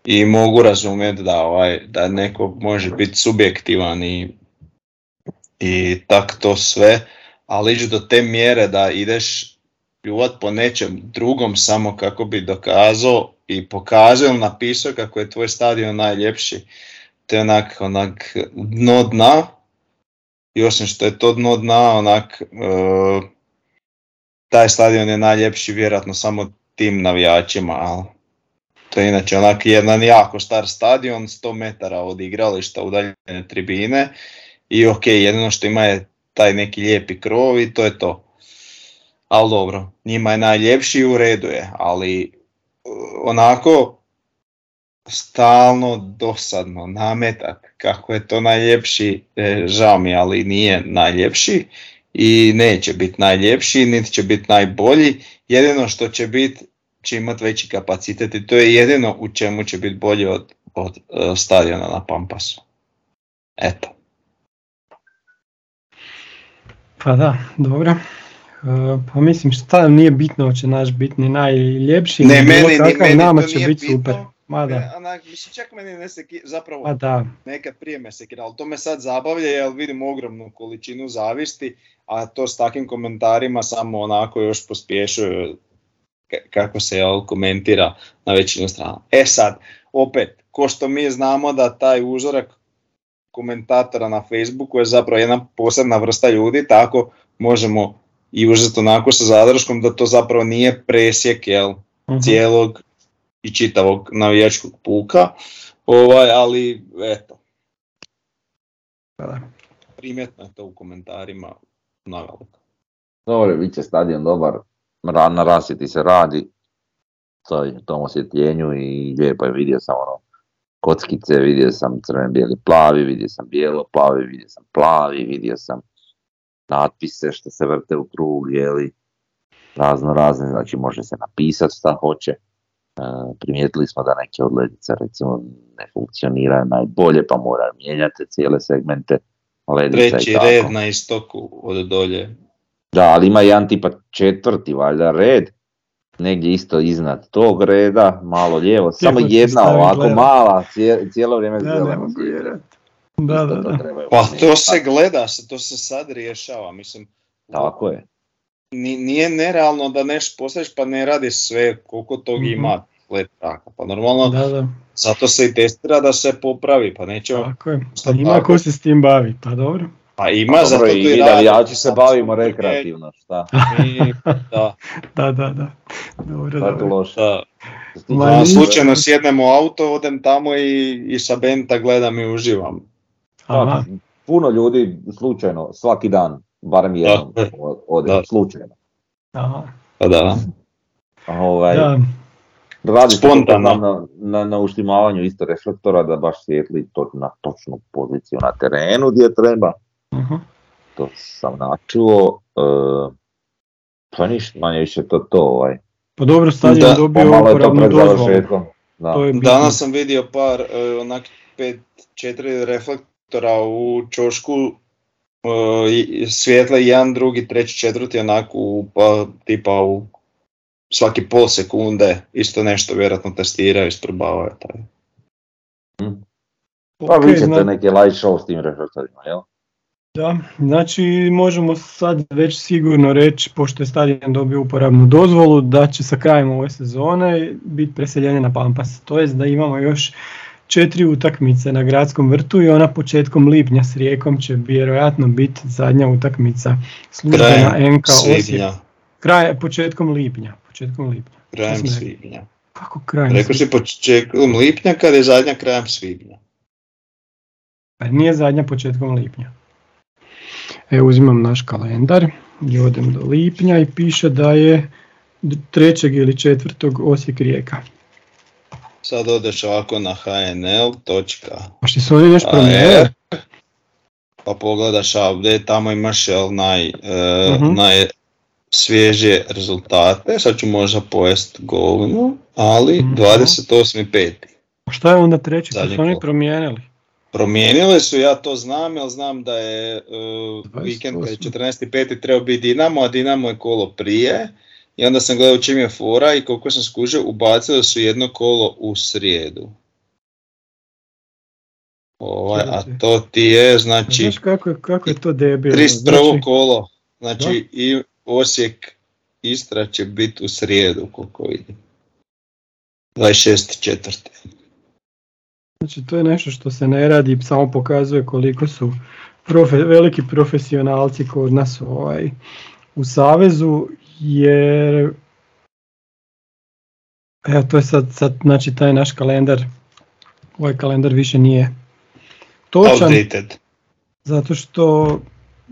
i mogu razumjeti da ovaj da neko može biti subjektivan i i tak to sve, ali ići do te mjere da ideš pljuvat po nečem drugom samo kako bi dokazao i pokazao ili napisao kako je tvoj stadion najljepši. To je onak, onak dno dna i osim što je to dno dna onak e, taj stadion je najljepši vjerojatno samo tim navijačima, ali to je inače onak jedan jako star stadion, 100 metara od igrališta udaljene tribine i ok, jedino što ima je taj neki lijepi krov i to je to. Ali dobro, njima je najljepši i u redu je, ali onako stalno dosadno nametak kako je to najljepši, e, žao mi ali nije najljepši i neće biti najljepši, niti će biti najbolji, jedino što će biti će imati veći kapacitet i to je jedino u čemu će biti bolji od, od e, stadiona na Pampasu. Eto. Pa da, dobro. Uh, pa mislim šta nije bitno, će naš biti ni najljepši, Ne, meni- kakav, meni nama će biti bitno. super. Ma da, onak, mislim, čak meni ne seki, zapravo pa da, nekad prije me sekira, ali to me sad zabavlja jer vidim ogromnu količinu zavisti, a to s takvim komentarima samo onako još pospješuje ka- kako se jel, komentira na većinu strana. E sad, opet, ko što mi znamo da taj uzorak komentatora na Facebooku je zapravo jedna posebna vrsta ljudi, tako možemo i uzeti onako sa zadrškom da to zapravo nije presjek jel, mhm. cijelog i čitavog navijačkog puka, ovaj, ali eto, da. primjetno je to u komentarima naveliko. Dobro, bit će stadion dobar, na rasvjeti se radi, to je tom osvjetljenju i lijepo je, vidio sam ono, kockice, vidio sam crveni, bijeli, plavi, vidio sam bijelo, plavi, vidio sam plavi, vidio sam natpise što se vrte u krug, jeli, razno razne, znači može se napisati šta hoće. Primijetili smo da neke od ledica recimo ne funkcioniraju najbolje, pa moraju mijenjati cijele segmente ledica Treći i tako. red na istoku od dolje. Da, ali ima jedan tipa četvrti valjda red, negdje isto iznad tog reda, malo lijevo, samo jedna ovako gledat. mala, cije- cijelo vrijeme Da, zeleno. Da, da, to da. Pa to se gleda, se, to se sad rješava, mislim. Tako je. Ni- Nije nerealno da nešto postaviš pa ne radi sve koliko tog Mhm. ima led traka. Pa normalno, Da, da, zato se i testira da se popravi, pa nećemo, tako je. Šta Pa ima tako? ko se s tim bavi, pa dobro. pa ima, Pa zato i i mi radi. navijači se Sad bavimo rekreativno, šta? mi- da, Da, da, da. Dobro, je tu dobro. loše? da. Ma Ja slučajno sjednem u auto, odem tamo i, i sa Benta gledam i uživam. Aha, Puno ljudi slučajno, svaki dan, barem jednom Da. o- ode, Da. slučajno. aha. Pa da. Ovaj, Da, Radi Spontano. na, na, na uštimavanju isto reflektora da baš svijetli to na točnu poziciju na terenu gdje treba. aha. To sam načuo. E, pa ništa, manje više to to. Ovaj. Pa dobro, stadion dobio uporabnu dozvolu. Da. To je bitno. Danas sam vidio par e, onak pet, četiri reflektora u čošku svjetla jedan, drugi, treći, četvrti onako u, pa, tipa u svaki pol sekunde isto nešto vjerojatno testiraju, isprobavaju. Taj. Pa Ok, vi ćete zna- neke light show s tim reflektorima, jel? Da, znači možemo sad već sigurno reći, pošto je stadion dobio uporabnu dozvolu, da će sa krajem ove sezone biti preseljenje na Pampas. To jest da imamo još četiri utakmice na gradskom vrtu i ona početkom lipnja s Rijekom će vjerojatno biti zadnja utakmica službena Krajem NK Osijek. Kraj, početkom lipnja. Početkom lipnja. Krajem svibnja. Kako krajem? Rekao si početkom lipnja kad je zadnja krajem svibnja. Pa nije zadnja početkom lipnja. Evo uzimam naš kalendar i odem do lipnja i piše da je trećeg ili četvrtog Osijek Rijeka. Sad odeš ovako na hnl. točka Pa što su oni nešto AR, promijenili? pa pogledaš ovdje, tamo imaš jel, naj, e, najsvježije rezultate, sad ću možda pojest govnu, ali Mhm. 28.5. Pa Šta je onda treći? Što su oni promijenili? Promijenili su, ja to znam, jer znam da je e, 28. vikend kad je 14.5. trebao biti Dinamo, a Dinamo je kolo prije. I onda sam gledao čim je fora i koliko sam skužio, ubacili su jedno kolo u srijedu. Ovaj, a to ti je, znači, Znaš kako, kako je to debilno? 31. Znači, kolo, znači i Osijek Istra će biti u srijedu, koliko vidim. 26.4. znači to je nešto što se ne radi, samo pokazuje koliko su profe- veliki profesionalci kod nas ovaj, u Savezu, jer evo to je sad, sad znači taj naš kalendar, ovaj kalendar više nije točan Outdated. zato što,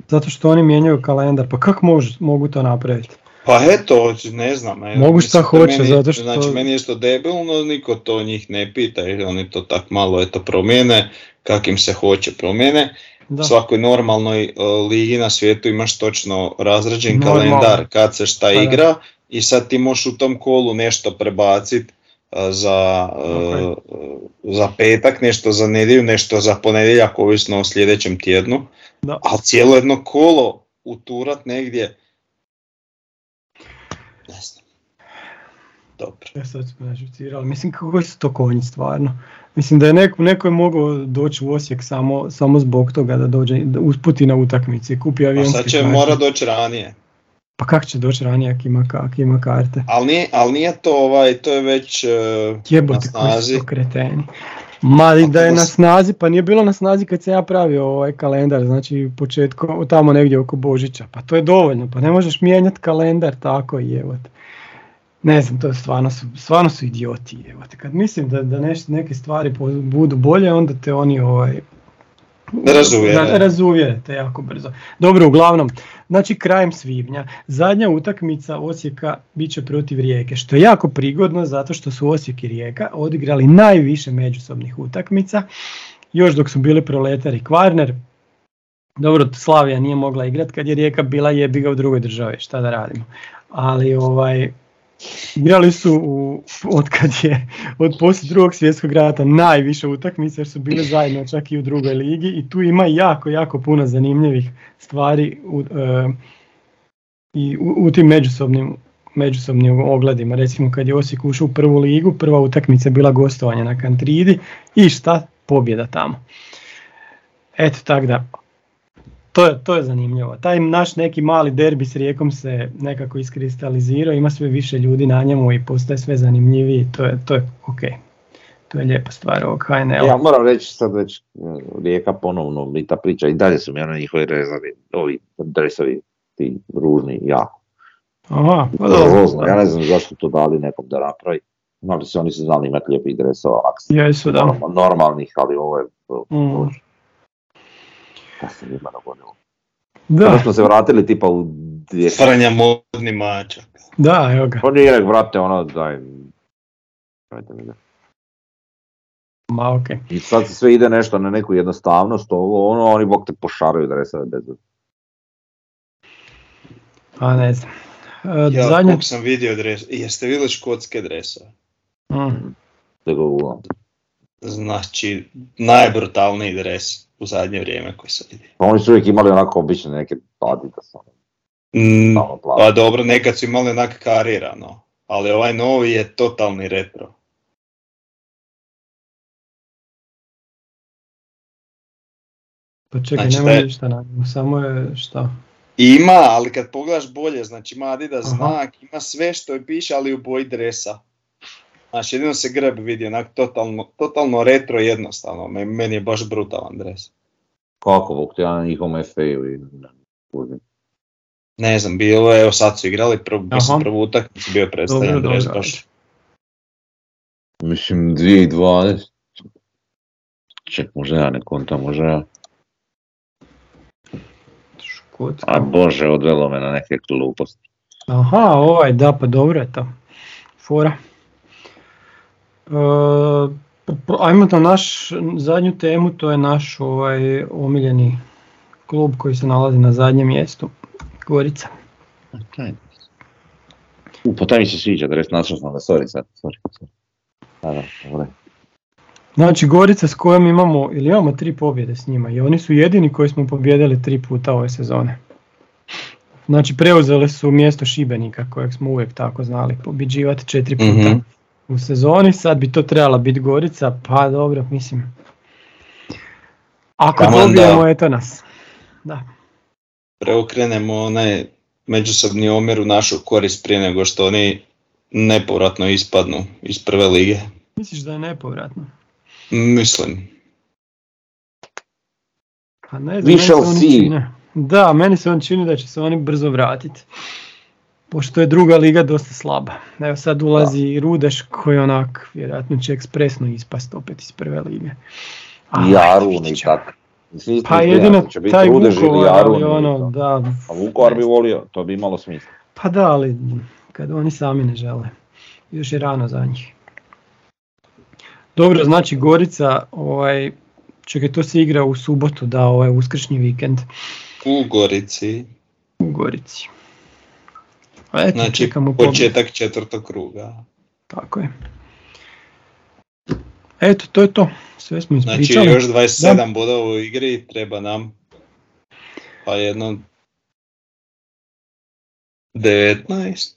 zato što oni mijenjaju kalendar, pa kako mož- mogu to napraviti? Pa eto, ne znam. evo, Mogu šta hoće, meni- zato što- Znači, meni je što debilno, niko to njih ne pita, jer oni to tak malo eto promijene, kak im se hoće promijene. Da. U svakoj normalnoj e, ligi na svijetu imaš točno razrađen Normalno. kalendar kad se šta Pa da. igra i sad ti možeš u tom kolu nešto prebaciti za, e, Ok. za petak, nešto za nedjelju, nešto za ponedjeljak, ovisno o sljedećem tjednu. Da. Ali cijelo jedno kolo uturat negdje, ne znam. Dobro. Ja sad. Mislim kako su to konji stvarno. Mislim da je neko, neko je mogao doći u Osijek samo, samo zbog toga da dođe da usputi na utakmici kupi A avionske sad će karte. mora doći ranije. Pa kako će doći ranije ako ima, ako ima karte? Ali nije, ali nije to ovaj, to je već na Jebote koji su snazi. to kreteni. Ma da je na snazi, pa nije bilo na snazi kad sam ja pravio ovaj kalendar, znači početkom, tamo negdje oko Božića. Pa to je dovoljno, pa ne možeš mijenjati kalendar tako i evo te. Ne znam, to stvarno su, stvarno su idioti, evo te. Kad mislim da, da neš- neke stvari budu bolje, onda te oni ovaj, Razuvjere. ra- razuvjere te jako brzo. Dobro, uglavnom, znači krajem svibnja, zadnja utakmica Osijeka bit će protiv Rijeke, što je jako prigodno zato što su Osijek i Rijeka odigrali najviše međusobnih utakmica, još dok su bili Proletar i Kvarner. Dobro, Slavija nije mogla igrati kad je Rijeka bila jebiga u drugoj državi, šta da radimo. Ali ovaj, igrali su u, od kad je od poslije drugog svjetskog rata najviše utakmice jer su bili zajedno čak i u drugoj ligi i tu ima jako, jako puno zanimljivih stvari u, e, i u, u tim međusobnim međusobnim ogledima. Recimo kad je Osijek ušao u prvu ligu, prva utakmica je bila gostovanje na Kantridi i šta? Pobjeda tamo. Eto tak da, to je, to je zanimljivo. Taj naš neki mali derbi s Rijekom se nekako iskristalizirao, ima sve više ljudi na njemu i postaje sve zanimljiviji, to je, to je ok. To je lijepa stvar ovog HNL. Ja moram reći sad već e, Rijeka ponovno i ta priča i dalje su mi ono njihovi rezovi, ovi dresovi ti ružni jako. Aha, pa dobro. ja ne znam zašto to dali nekom da napravi. Imali su oni su znali imati lijepih dresova, aks- Jesu, da. normal- normalnih, ali ovo je... Mm. Šta se njima dogodilo? Da, smo se vratili tipa u dvije... Franja modni mačak. da, evo ga. Pa nije, vrate, ono, daj... Dajte mi da. Ma ok. I sad se sve ide nešto na neku jednostavnost, ovo, ono, oni bog te pošaraju dresove bez. A ne znam. E, Ja zadnje... sam vidio dres, jeste vidjeli škotske dresove? Mm, Da ga uvam. Znači, najbrutalniji dres u zadnje vrijeme koji sam vidio. Pa oni su uvijek imali onako obične neke Adidas, Mm, pa dobro, nekad su imali onak karirano, ali ovaj novi je totalni retro. pa čekaj, Znači, nema ništa na samo je šta? Ima, ali kad pogledaš bolje, znači ima Adidas Aha. znak, ima sve što je piše, ali u boji dresa. Znači, jedino se greb vidi, onak totalno, totalno retro jednostavno, Me- meni je baš brutalan dres. Kako, te ja na njihovom FA-u i ne, znam, bilo je, evo sad su igrali, prv, mislim, prvu utakmicu bio je predstavljen Dobro, dres dobro. baš. Mislim, 2012. Ček, možda ja ne kontam, možda ja. Škotska. A bože, odvelo me na neke gluposti. Aha, ovaj, da, pa dobro je to. Fora. E, ajmo na naš zadnju temu, to je naš ovaj omiljeni klub koji se nalazi na zadnjem mjestu, Gorica. U, pa taj mi se sviđa, dres, našao sam sorry sad, sorry. sorry. Da, da, dobro. Znači Gorica s kojom imamo, ili imamo tri pobjede s njima i oni su jedini koji smo pobjedili tri puta ove sezone. Znači preuzeli su mjesto Šibenika kojeg smo uvijek tako znali pobjeđivati četiri puta Mhm. U sezoni, sad bi to trebala biti Gorica, pa dobro, mislim. Ako Taman da- dobijemo, eto nas. Da. Preokrenemo onaj međusobni omjer u našu korist prije nego što oni nepovratno ispadnu iz prve lige. Misliš da je nepovratno? Mislim. Pa ne znam, We meni se see. čine- Da, meni se on čini da će se oni brzo vratiti. Pošto je druga liga dosta slaba. Evo sad ulazi i Rudeš koji onak vjerojatno će ekspresno ispast opet iz prve lige. A, I Arun i tako. Pa jedino da će biti taj Rudež ili Vukovar, ali Arun ili ono, da. A Vukovar bi volio, to bi imalo smisla. Pa da, ali kad oni sami ne žele. Još je rano za njih. Dobro, znači Gorica, ovaj, čekaj, to se igra u subotu, da, ovaj uskršnji vikend U Gorici, u Gorici. A Eto, znači čekamo početak četvrtog kruga. Tako je. Eto, to je to. Sve smo Znači ispričali. još 27 bodova u igri, treba nam pa jedno 19,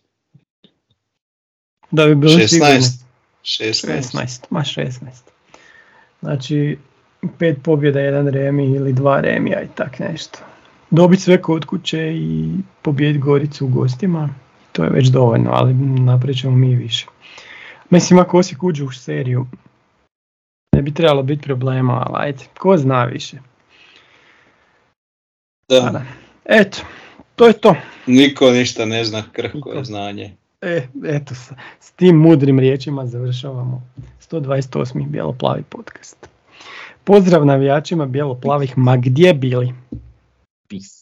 Da bi sigurni. 16, 16. 16, ma 16. Znači, pet pobjeda, jedan remi ili dva remija i tak nešto. Dobiti sve kod kuće i pobijediti Goricu u gostima, to je već dovoljno, ali napravit ćemo mi više. Mislim, ako Osijek uđe u seriju, ne bi trebalo biti problema, ali ajde, ko zna više. Da, da. Eto, to je to. niko ništa ne zna, krhko je znanje. E, eto, s, s tim mudrim riječima završavamo 128. Bijelo-plavi podcast. Pozdrav navijačima bijelo-plavih, ma gdje bili? Peace.